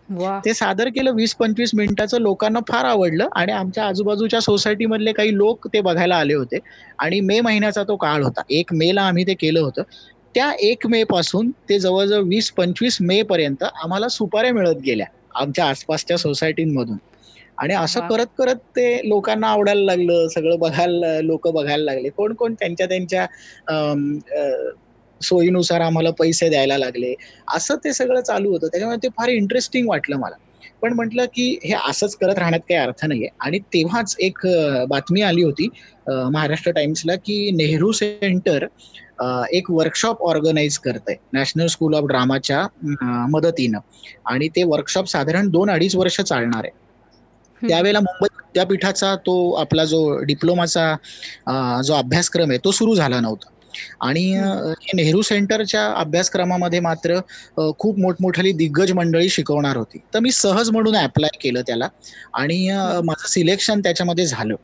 ते सादर केलं वीस पंचवीस मिनिटाचं लोकांना फार आवडलं आणि आमच्या आजूबाजूच्या सोसायटी मधले काही लोक ते बघायला आले होते आणि मे महिन्याचा तो काळ होता. एक मे ला आम्ही ते केलं होतं. त्या एक मे पासून ते जवळजवळ वीस पंचवीस मे पर्यंत आम्हाला सुपाऱ्या मिळत गेल्या आमच्या आसपासच्या सोसायटींमधून आणि असं करत करत ते लोकांना आवडायला लागलं सगळं बघायला लोक बघायला लागले. कोण कोण त्यांच्या त्यांच्या सोयीनुसार आम्हाला पैसे द्यायला लागले. असं ते सगळं चालू होतं. त्याच्यामुळे ते फार इंटरेस्टिंग वाटलं मला. पण म्हटलं की हे असंच करत राहण्यात काही अर्थ नाहीये. आणि तेव्हाच एक बातमी आली होती महाराष्ट्र टाइम्सला की नेहरू सेंटर एक वर्कशॉप ऑर्गनाईज करत आहे नॅशनल स्कूल ऑफ ड्रामाच्या मदतीनं. आणि ते वर्कशॉप साधारण दोन अडीच वर्ष चालणार आहे. त्यावेळेला मुंबई विद्यापीठाचा तो आपला जो डिप्लोमाचा जो अभ्यासक्रम आहे तो सुरू झाला नव्हता. आणि नेहरू सेंटरच्या अभ्यासक्रमामध्ये मात्र खूप मोठमोठाली दिग्गज मंडळी शिकवणार होती. तर मी सहज म्हणून अप्लाय केलं त्याला. आणि माझं सिलेक्शन त्याच्यामध्ये झालं.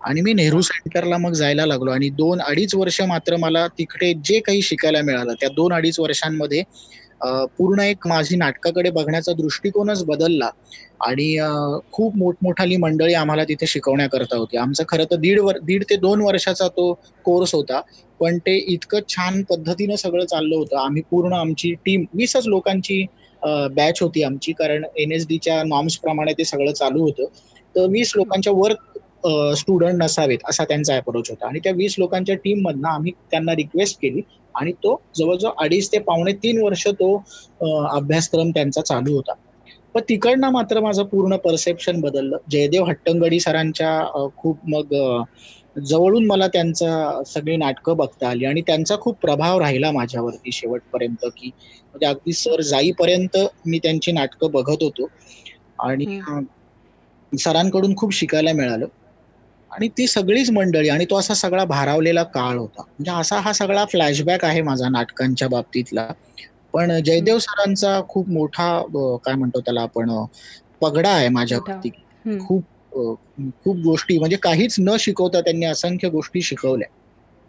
आणि मी नेहरू सेंटरला मग जायला लागलो. आणि दोन अडीच वर्ष मात्र मला तिकडे जे काही शिकायला मिळालं त्या दोन अडीच वर्षांमध्ये पूर्ण एक माझी नाटकाकडे बघण्याचा दृष्टिकोनच बदलला. आणि खूप मोठमोठाली मंडळी आम्हाला तिथे शिकवण्याकरता होती. आमचं खरं तर दीड वर दीड ते दोन वर्षाचा तो कोर्स होता. पण ते इतकं छान पद्धतीनं सगळं चाललं होतं. आम्ही पूर्ण आमची टीम वीसच लोकांची बॅच होती आमची. कारण एन एस डीच्या नॉर्म्स प्रमाणे ते सगळं चालू होतं. तर वीस लोकांच्या वर स्टुडंट नसावेत असा त्यांचा अप्रोच होता. आणि त्या वीस लोकांच्या टीम मधनं आम्ही त्यांना रिक्वेस्ट केली आणि तो जवळजवळ अडीच ते पावणे तीन वर्ष तो अभ्यासक्रम त्यांचा चालू होता. पण तिकडनं मात्र माझं पूर्ण परसेप्शन बदललं. जयदेव हट्टंगडी सरांच्या खूप मग जवळून मला त्यांचा सगळी नाटकं बघता आली आणि त्यांचा खूप प्रभाव राहिला माझ्यावरती शेवटपर्यंत की म्हणजे अगदी सर जाईपर्यंत मी त्यांची नाटकं बघत होतो. आणि सरांकडून खूप शिकायला मिळालं. आणि ती सगळीच मंडळी आणि तो असा सगळा भारावलेला काळ होता. म्हणजे असा हा सगळा फ्लॅशबॅक आहे माझा नाटकांच्या बाबतीतला. पण जयदेव सरांचा खूप मोठा काय म्हणतो त्याला आपण पगडा आहे माझ्यावरती खूप खूप गोष्टी म्हणजे काहीच न शिकवता त्यांनी असंख्य गोष्टी शिकवल्या.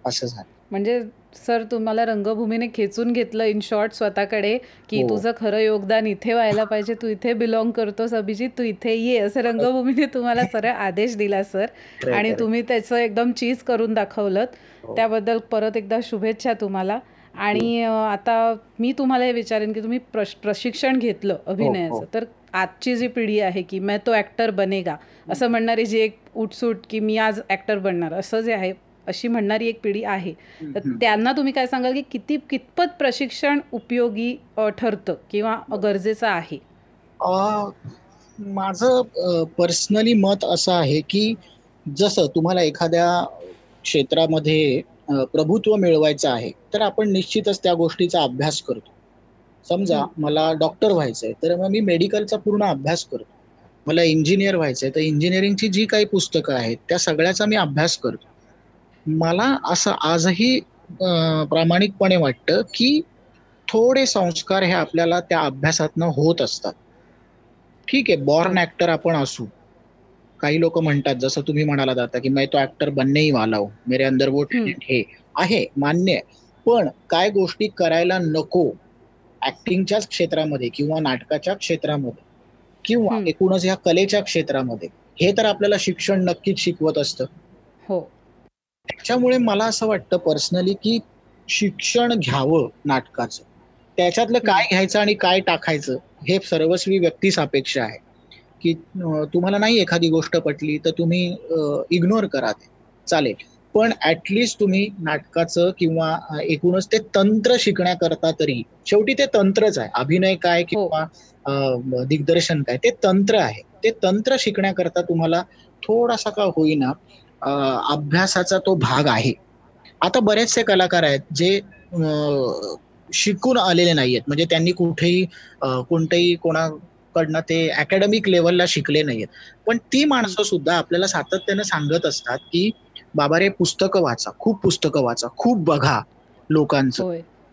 असं झालं. म्हणजे सर तुम्हाला रंगभूमीने खेचून घेतलं इन शॉर्ट स्वतःकडे की हो. तुझं खरं योगदान इथे व्हायला पाहिजे तू इथे बिलॉंग करतोस अभिजित तू इथे ये असं रंगभूमीने तुम्हाला सरळ आदेश दिला सर आणि. तुम्ही त्याचं एकदम चीज करून दाखवलं हो. त्याबद्दल परत एकदा शुभेच्छा तुम्हाला आणि आता मी तुम्हाला हे विचारेन की तुम्ही प्रश- प्रशिक्षण घेतलं अभिनयाचं हो. तर आजची जी पिढी आहे की मैं तो ॲक्टर बनेगा असं म्हणणारी जी एक उठसूट की मी आज ॲक्टर बनणार असं जे आहे अशी म्हणणारी एक पिढी आहे. तर. त्यांना तुम्ही काय सांगाल की किती कितपत प्रशिक्षण उपयोगी ठरतं किंवा गरजेचं आहे? माझं पर्सनली मत असं आहे की जसं तुम्हाला एखाद्या क्षेत्रामध्ये प्रभुत्व मिळवायचं आहे तर आपण निश्चितच त्या गोष्टीचा अभ्यास करतो. समजा मला डॉक्टर व्हायचंय तर मग मी मेडिकलचा पूर्ण अभ्यास करतो. मला इंजिनियर व्हायचंय तर इंजिनिअरिंगची जी काही पुस्तकं आहेत त्या सगळ्याचा मी अभ्यास करतो. मला असं आजही प्रामाणिकपणे वाटतं की थोडे संस्कार हे आपल्याला त्या अभ्यासातनं होत असतात. ठीक आहे बॉर्न ऍक्टर आपण असू. काही लोक म्हणतात जसं तुम्ही म्हणालात आता की मैं तो ऍक्टर बनने ही वाला हूं. मेरे अंदर वो हे. आहे मान्य पण काय गोष्टी करायला नको ऍक्टिंगच्याच क्षेत्रामध्ये किंवा नाटकाच्या क्षेत्रामध्ये किंवा. एकूणच या कलेच्या क्षेत्रामध्ये हे तर आपल्याला शिक्षण नक्कीच शिकवत असतं. हो. त्याच्यामुळे मला असं वाटतं पर्सनली की शिक्षण घ्यावं नाटकाचं. त्याच्यातलं काय घ्यायचं आणि काय टाकायचं हे सर्वस्वी व्यक्तिसापेक्ष आहे. की तुम्हाला नाही एखादी गोष्ट पटली तर तुम्ही इग्नोर करा ते. चालेल. पण ऍटलिस्ट तुम्ही नाटकाचं किंवा एकूणच ते तंत्र शिकण्याकरता तरी शेवटी ते तंत्रच आहे. अभिनय काय किंवा अं, दिग्दर्शन काय ते तंत्र आहे. ते तंत्र शिकण्याकरता तुम्हाला थोडासा का होईना अभ्यासाचा तो भाग आहे. आता बरेचसे कलाकार आहेत जे शिकून आलेले नाहीयेत. म्हणजे त्यांनी कुठेही अं, कोणत्याही कोणाकडनं ते अकॅडमिक लेवलला शिकले नाहीयेत. पण ती माणसं सुद्धा आपल्याला सातत्यानं सांगत असतात की बाबा रे पुस्तकं वाचा. खूप पुस्तकं वाचा. खूप बघा लोकांचं.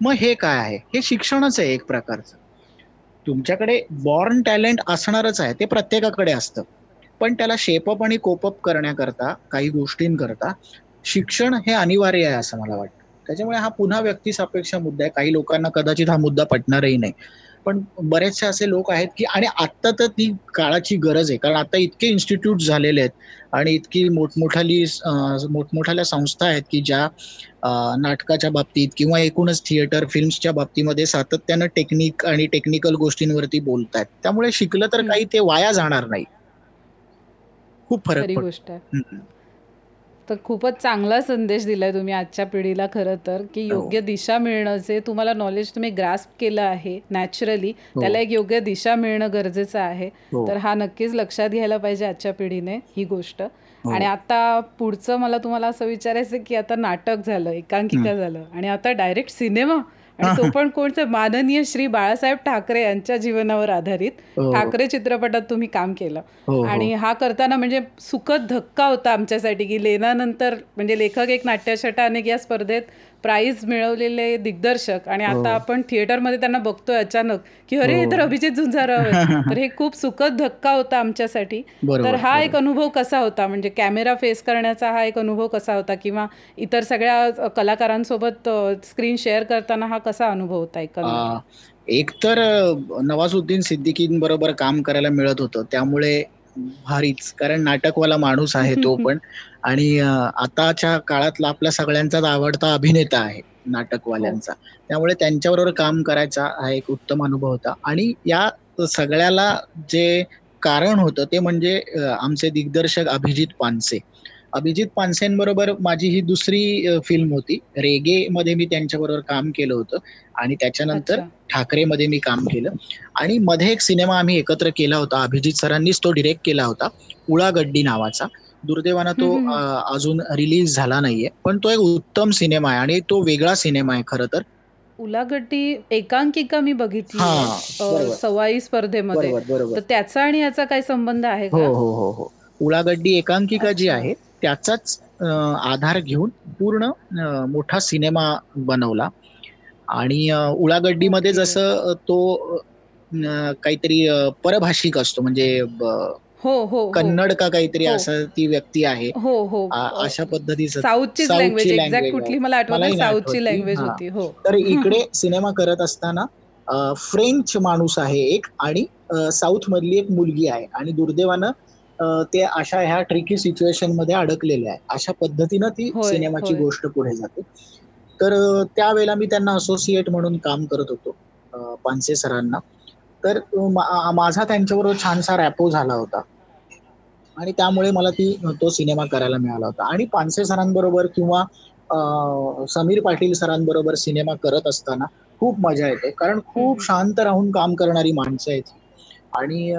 मग हे काय आहे? हे शिक्षणच आहे एक प्रकारचं. तुमच्याकडे बॉर्न टॅलेंट असणारच आहे. ते प्रत्येकाकडे असतं. पण त्याला शेपअप आणि कोपअप करण्याकरता काही गोष्टींकरता शिक्षण हे अनिवार्य आहे असं मला वाटतं. त्याच्यामुळे हा पुन्हा व्यक्तिसापेक्ष मुद्दा आहे. काही लोकांना कदाचित हा मुद्दा पटणारही नाही. पण बरेचसे असे लोक आहेत की आणि आत्ता तर ती काळाची गरज आहे. कारण आता इतके इन्स्टिट्यूट झालेले आहेत आणि इतकी मोठमोठाली मोठमोठाल्या संस्था आहेत की ज्या नाटकाच्या बाबतीत किंवा एकूणच थिएटर फिल्म्सच्या बाबतीमध्ये सातत्यानं टेक्निक आणि टेक्निकल गोष्टींवरती बोलतात त्यामुळे शिकलं तर. काही ते वाया जाणार नाही. खूप फरक गोष्ट आहे. तर खूपच चांगला संदेश दिलाय तुम्ही आजच्या पिढीला खरं तर की हो. योग्य दिशा मिळणं जे तुम्हाला नॉलेज तुम्ही ग्रास्प केलं आहे नॅचरली हो. त्याला एक योग्य दिशा मिळणं गरजेचं आहे हो. तर हा नक्कीच लक्षात घ्यायला पाहिजे आजच्या पिढीने ही गोष्ट. आणि आता पुढचं मला तुम्हाला असं विचारायचं की आता नाटक झालं एकांकिका झालं आणि आता डायरेक्ट सिनेमा आणि तो पण कोणतं माननीय श्री बाळासाहेब ठाकरे यांच्या जीवनावर आधारित हो. ठाकरे चित्रपटात तुम्ही काम केलं हो, हो. आणि हा करताना म्हणजे सुखद धक्का होता आमच्यासाठी की लेनानंतर म्हणजे लेखक एक नाट्यछटा अनेक या स्पर्धेत प्राईज मिळवलेले दिग्दर्शक आणि हो. आता आपण थिएटरमध्ये त्यांना बघतोय अचानक की अरे हे. तर अभिजित झुंजाराव. तर हे खूप सुखद धक्का होता आमच्यासाठी. तर हा एक. अनुभव कसा होता? म्हणजे कॅमेरा फेस करण्याचा हा एक अनुभव कसा होता किंवा इतर सगळ्या कलाकारांसोबत स्क्रीन शेअर करताना हा कसा अनुभव होता एक तर नवाजुद्दीन सिद्दीकींबरोबर काम करायला मिळत होतं. त्यामुळे भारीच. कारण नाटकवाला माणूस आहे तो पण. आणि आताच्या काळातला आपल्या सगळ्यांचाच आवडता अभिनेता आहे नाटकवाल्यांचा. त्यामुळे त्यांच्याबरोबर काम करायचा हा एक उत्तम अनुभव होता. आणि या सगळ्याला जे कारण होतं ते म्हणजे आमचे दिग्दर्शक अभिजित पानसे. अभिजित पानसेंबरोबर माझी ही दुसरी फिल्म होती. रेगे मध्ये मी त्यांच्याबरोबर काम केलं होतं. आणि त्याच्यानंतर अच्छा. ठाकरेमध्ये मी काम केलं. आणि मध्ये एक सिनेमा आम्ही एकत्र केला होता. अभिजित सरांनीच तो डिरेक्ट केला होता. उळागड्डी नावाचा. दुर्दैवानं तो अजून रिलीज झाला नाहीये. पण तो एक उत्तम सिनेमा आहे आणि तो वेगळा सिनेमा आहे खरं तर. उलागड्डी एकांकिका मी बघितली. सवाई स्पर्धेमध्ये. तर त्याचा आणि याचा काय संबंध आहे हो हो हो हो. उळागड्डी एकांकिका जी. आहे त्याचाच आधार घेऊन पूर्ण मोठा सिनेमा बनवला. आणि उळागड्डीमध्ये. जसं तो काहीतरी परभाषिक असतो. म्हणजे हो हो हो. कन्नड का काहीतरी हो. असं ती व्यक्ती आहे हो हो अशा पद्धतीचं साऊथची लँग्वेज एक्झॅक्ट कुठली. मला आठवत साऊथची. लँग्वेज. होती हो तर इकडे सिनेमा करत असताना फ्रेंच माणूस आहे एक आणि साऊथ मधली एक मुलगी आहे आणि दुर्दैवानं ते अशा ह्या ट्रिकी सिच्युएशनमध्ये अडकलेले आहे अशा पद्धतीनं ती सिनेमाची. गोष्ट पुढे जाते तर त्यावेळेला मी त्यांना असोसिएट म्हणून काम करत होतो पानसे सरांना तर माझा त्यांच्याबरोबर छानसा रॅपो झाला होता. आणि त्यामुळे मला ती तो सिनेमा करायला मिळाला होता. आणि पानसे सरांबरोबर किंवा समीर पाटील सरांबरोबर सिनेमा करत असताना खूप मजा येते. कारण खूप. शांत राहून काम करणारी माणसं आहेत आणि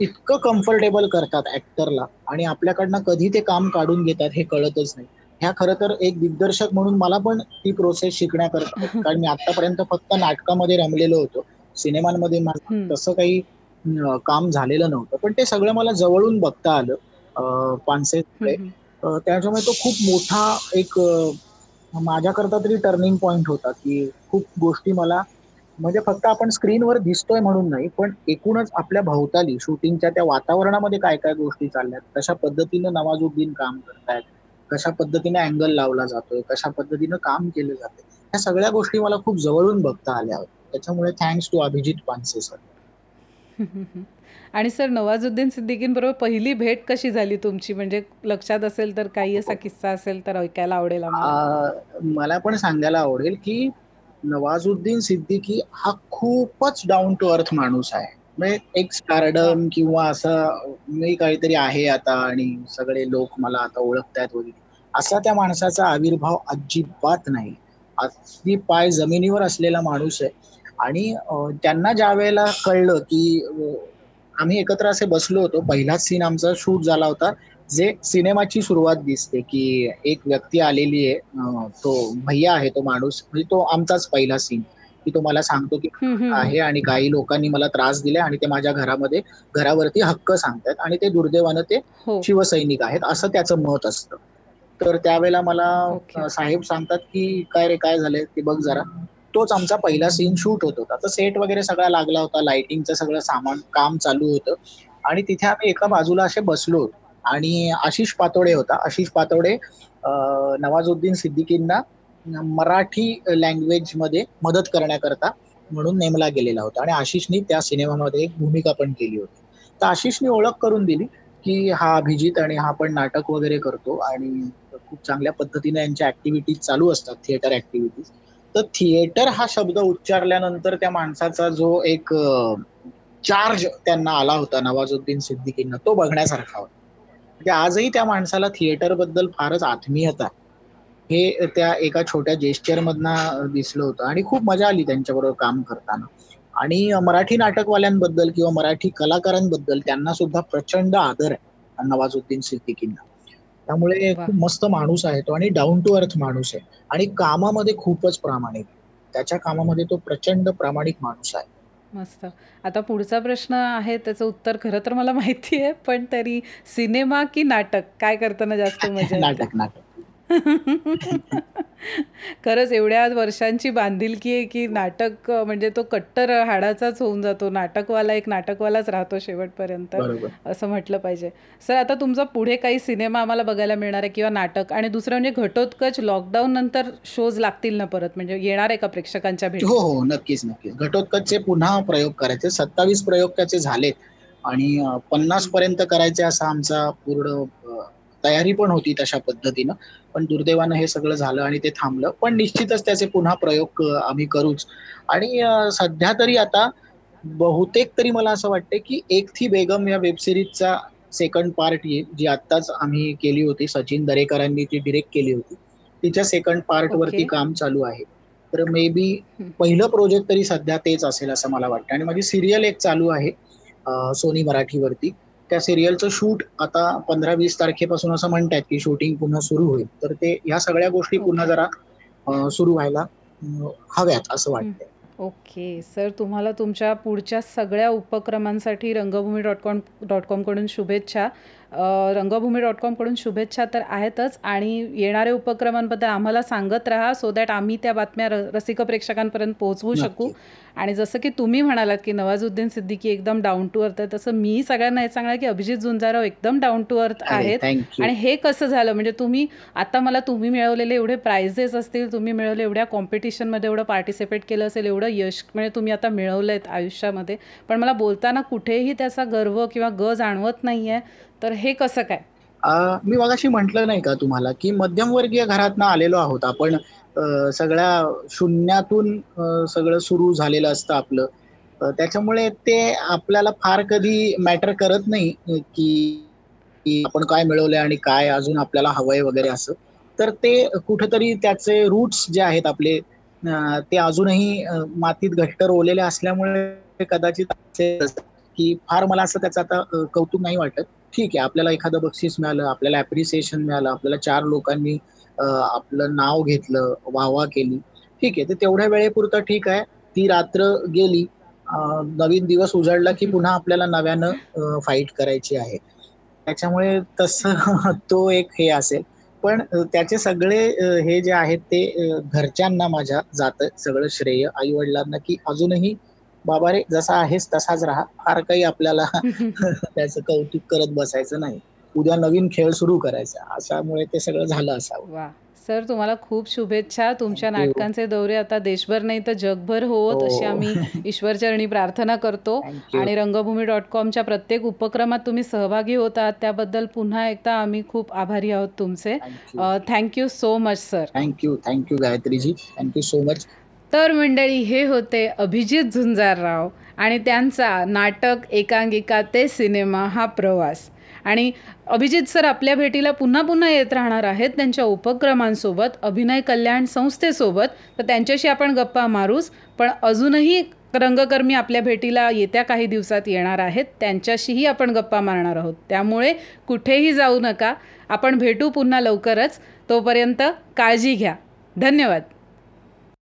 इतकं कम्फर्टेबल करतात ऍक्टरला आणि आपल्याकडनं कधी ते काम काढून घेतात हे कळतच नाही. ह्या खरं तर एक दिग्दर्शक म्हणून मला पण ती प्रोसेस शिकण्याकरता कारण मी आतापर्यंत फक्त नाटकामध्ये रमलेलो होतो. सिनेमांमध्ये माझं. तसं काही काम झालेलं नव्हतं पण ते सगळं मला जवळून बघता आलं. अं, त्याच्यामुळे तो खूप मोठा एक माझ्याकरता तरी टर्निंग पॉइंट होता की खूप गोष्टी मला म्हणजे फक्त आपण स्क्रीनवर दिसतोय म्हणून नाही पण एकूणच आपल्या भोवताली शूटिंगच्या त्या वातावरणामध्ये काय काय गोष्टी चालल्यात कशा पद्धतीनं नवाजुद्दीन काम करतायत कशा पद्धतीने अँगल लावला जातोय कशा पद्धतीनं काम केलं जातंय ह्या सगळ्या गोष्टी मला खूप जवळून बघता आल्या होत्या त्याच्यामुळे thanks to Abhijit Panse sir. आणि सर नवाजुद्दीन सिद्दीकींबरोबर पहिली भेट कशी झाली तुमची? म्हणजे लक्षात असेल तर काही असा किस्सा असेल तर ऐकायला आवडेल मला पण सांगायला आवडेल की नवाजुद्दीन सिद्दीकी हा खूपच डाऊन टू अर्थ माणूस आहे. म्हणजे एक स्टारडम किंवा असं मी काहीतरी आहे आता आणि सगळे लोक मला आता ओळखतायत वगैरे. असा त्या माणसाचा आविर्भाव अजिबात नाही. अगदी पाय जमिनीवर असलेला माणूस आहे. आणि त्यांना ज्या वेळेला कळलं की आम्ही एकत्र असे बसलो होतो पहिलाच सीन आमचा शूट झाला होता जे सिनेमाची सुरुवात दिसते की एक व्यक्ती आलेली आहे तो भैया आहे तो माणूस म्हणजे तो आमचाच पहिला सीन की तो मला सांगतो की. आहे आणि काही लोकांनी मला त्रास दिला आणि ते माझ्या घरामध्ये घरावरती हक्क सांगतात आणि ते दुर्दैवानं ते हो. शिवसैनिक आहेत असं त्याचं मत असतं. तर त्यावेळेला मला साहेब सांगतात की काय रे काय झालंय? ते बघ जरा. तोच आमचा पहिला सीन शूट होत होता. तर सेट वगैरे सगळा लागला होता लाइटिंगचं सगळं सामान काम चालू होतं. आणि तिथे आम्ही एका बाजूला असे बसलो आणि आशिष पातोडे होता. आशिष पातोडे नवाजुद्दीन सिद्दीकींना मराठी लँग्वेजमध्ये मदत करण्याकरता म्हणून नेमला गेलेला होता. आणि आशिषनी त्या सिनेमामध्ये एक भूमिका पण केली होती. तर आशिषनी ओळख करून दिली की हा अभिजित आणि हा पण नाटक वगैरे करतो आणि खूप चांगल्या पद्धतीने यांच्या ऍक्टिव्हिटीज चालू असतात थिएटर ऍक्टिव्हिटीज तर थिएटर हा शब्द उच्चारल्यानंतर त्या माणसाचा जो एक चार्ज त्यांना आला होता नवाजुद्दीन सिद्दीकींना तो बघण्यासारखा होता. म्हणजे आजही त्या माणसाला थिएटरबद्दल फारच आत्मीयता हे त्या एका छोट्या जेस्चर मधनं दिसलं होतं आणि खूप मजा आली त्यांच्याबरोबर काम करताना. आणि मराठी नाटकवाल्यांबद्दल किंवा मराठी कलाकारांबद्दल त्यांना सुद्धा प्रचंड आदर आहे नवाजुद्दीन सिद्दीकींना. त्यामुळे. खूप मस्त माणूस आहे तो आणि डाऊन टू अर्थ माणूस आहे. आणि कामामध्ये खूपच प्रामाणिक त्याच्या कामामध्ये तो प्रचंड प्रामाणिक माणूस आहे. मस्त. आता पुढचा प्रश्न आहे त्याचं उत्तर खरं तर मला माहिती आहे पण तरी सिनेमा की नाटक? काय करताना जास्त मजा नाटक नाटक. खरंच एवढ्या वर्षांची बांधिलकी आहे की नाटक म्हणजे तो कट्टर हाडाचाच होऊन जातो. नाटकवाला एक नाटकवालाच राहतो शेवटपर्यंत असं म्हटलं पाहिजे. सर आता तुमचा पुढे काही सिनेमा आम्हाला बघायला मिळणार आहे किंवा नाटक आणि दुसरं म्हणजे घटोत्कच लॉकडाऊन नंतर शोज लागतील ना परत? म्हणजे येणार आहे का प्रेक्षकांच्या भेटी हो हो नक्कीच नक्कीच. घटोत्कचचे पुन्हा प्रयोग करायचे. सत्तावीस प्रयोग त्याचे झालेत आणि पन्नास पर्यंत करायचे असा आमचा पूर्ण तयारी पण होती तशा पद्धतीनं. पण दुर्दैवानं हे सगळं झालं आणि ते थांबलं. पण निश्चितच त्याचे पुन्हा प्रयोग आम्ही करूच. आणि सध्या तरी आता बहुतेक तरी मला असं वाटतं की एक थी बेगम या वेबसिरीजचा सेकंड पार्ट येईल जी आत्ताच आम्ही केली होती. सचिन दरेकरांनी ती डिरेक्ट केली होती. तिच्या सेकंड पार्ट वरती ओके. काम चालू आहे. तर मे बी. पहिलं प्रोजेक्ट तरी सध्या तेच असेल असं मला वाटतं आणि माझी सिरियल एक चालू आहे सोनी मराठीवरती त्या सिरियलचं शूट आता पंधरा वीस तारखेपासून असं म्हणतात की शूटिंग पुन्हा सुरू होईल. तर ते ह्या सगळ्या गोष्टी पुन्हा. जरा सुरू व्हायला हव्यात असं वाटतंय. ओके. सर तुम्हाला तुमच्या पुढच्या सगळ्या उपक्रमांसाठी रंगभूमी डॉट कॉम डॉट कॉमकडून शुभेच्छा. रंगभूमी डॉट कॉमकडून शुभेच्छा तर आहेतच. आणि येणाऱ्या उपक्रमांबद्दल आम्हाला सांगत राहा सो दॅट आम्ही त्या बातम्या रसिक प्रेक्षकांपर्यंत पोहोचवू शकू. आणि जसं की तुम्ही म्हणालात की नवाजुद्दीन सिद्दीकी एकदम डाऊन टू अर्थ आहे तसं मी सगळ्यांना हे सांगणार की अभिजित झुंजाराव एकदम डाऊन टू अर्थ आहेत. आणि हे कसं झालं? म्हणजे तुम्ही आता मला तुम्ही मिळवलेले एवढे प्राइजेस असतील तुम्ही मिळवले एवढ्या कॉम्पिटिशनमध्ये एवढं पार्टिसिपेट केलं असेल एवढं यश म्हणजे तुम्ही आता मिळवलं आहेत आयुष्यामध्ये. पण मला बोलताना कुठेही त्याचा गर्व किंवा ग जाणवत नाही आहे तर हे कसं काय? मी मगाशी म्हटलं नाही का तुम्हाला की मध्यमवर्गीय घरातनं आलेलो आहोत आपण सगळ्या शून्यातून सगळं सुरू झालेलं असतं आपलं. त्याच्यामुळे ते आपल्याला फार कधी मॅटर करत नाही की आपण काय मिळवलंय आणि काय अजून आपल्याला हवंय वगैरे असं. तर ते कुठेतरी त्याचे रूट्स जे आहेत आपले ते अजूनही मातीत घट्ट रोवलेले असल्यामुळे कदाचित की फार मला असं त्याचं आता कौतुक नाही वाटत. ठीक आहे आपल्याला एखादं बक्षीस मिळालं आपल्याला अप्रिसिएशन मिळालं आपल्याला चार लोकांनी आपलं नाव घेतलं वाहवा केली ठीक आहे. ते तेवढ्या वेळेपुरतं ठीक आहे. ती रात्र गेली. नवीन दिवस उजाडला की पुन्हा आपल्याला नव्यानं फाईट करायची आहे. त्याच्यामुळे तसं तो एक हे असेल. पण त्याचे सगळे हे जे आहेत ते घरच्यांना माझ्या जात. सगळं श्रेय आई वडिलांना की अजूनही बाबा रे जसा आहेस तसाच राहा. फार काही आपल्याला त्याचं कौतुक करत बसायचं नाही. उद्या नवीन खेळ सुरू करायचा. अशामुळे ते सगळं झालं असावं. सर तुम्हाला खूप शुभेच्छा. तुमच्या नाटकांचे दौरे आता देशभर नाही तर जगभर होत अशी हो. आम्ही ईश्वरचरणी प्रार्थना करतो. आणि रंगभूमी डॉट कॉमच्या प्रत्येक उपक्रमात तुम्ही सहभागी होतात त्याबद्दल पुन्हा एकदा आम्ही खूप आभारी आहोत तुमचे. Thank you so much sir. Thank you. Thank you Gayatriji. Thank you so much. तर मंडळी हे होते अभिजित झुंजारराव आणि त्यांचा नाटक एकांकिका ते सिनेमा हा प्रवास. आणि अभिजित सर आपल्या भेटीला पुन्हा पुन्हा येत राहणार आहेत त्यांच्या उपक्रमांसोबत अभिनय कल्याण संस्थेसोबत. तर त्यांच्याशी आपण गप्पा मारूच पण अजूनही रंगकर्मी आपल्या भेटीला येत्या काही दिवसात येणार आहेत. त्यांच्याशीही आपण गप्पा मारणार आहोत. त्यामुळे कुठेही जाऊ नका. आपण भेटू पुन्हा लवकरच. तोपर्यंत काळजी घ्या. धन्यवाद.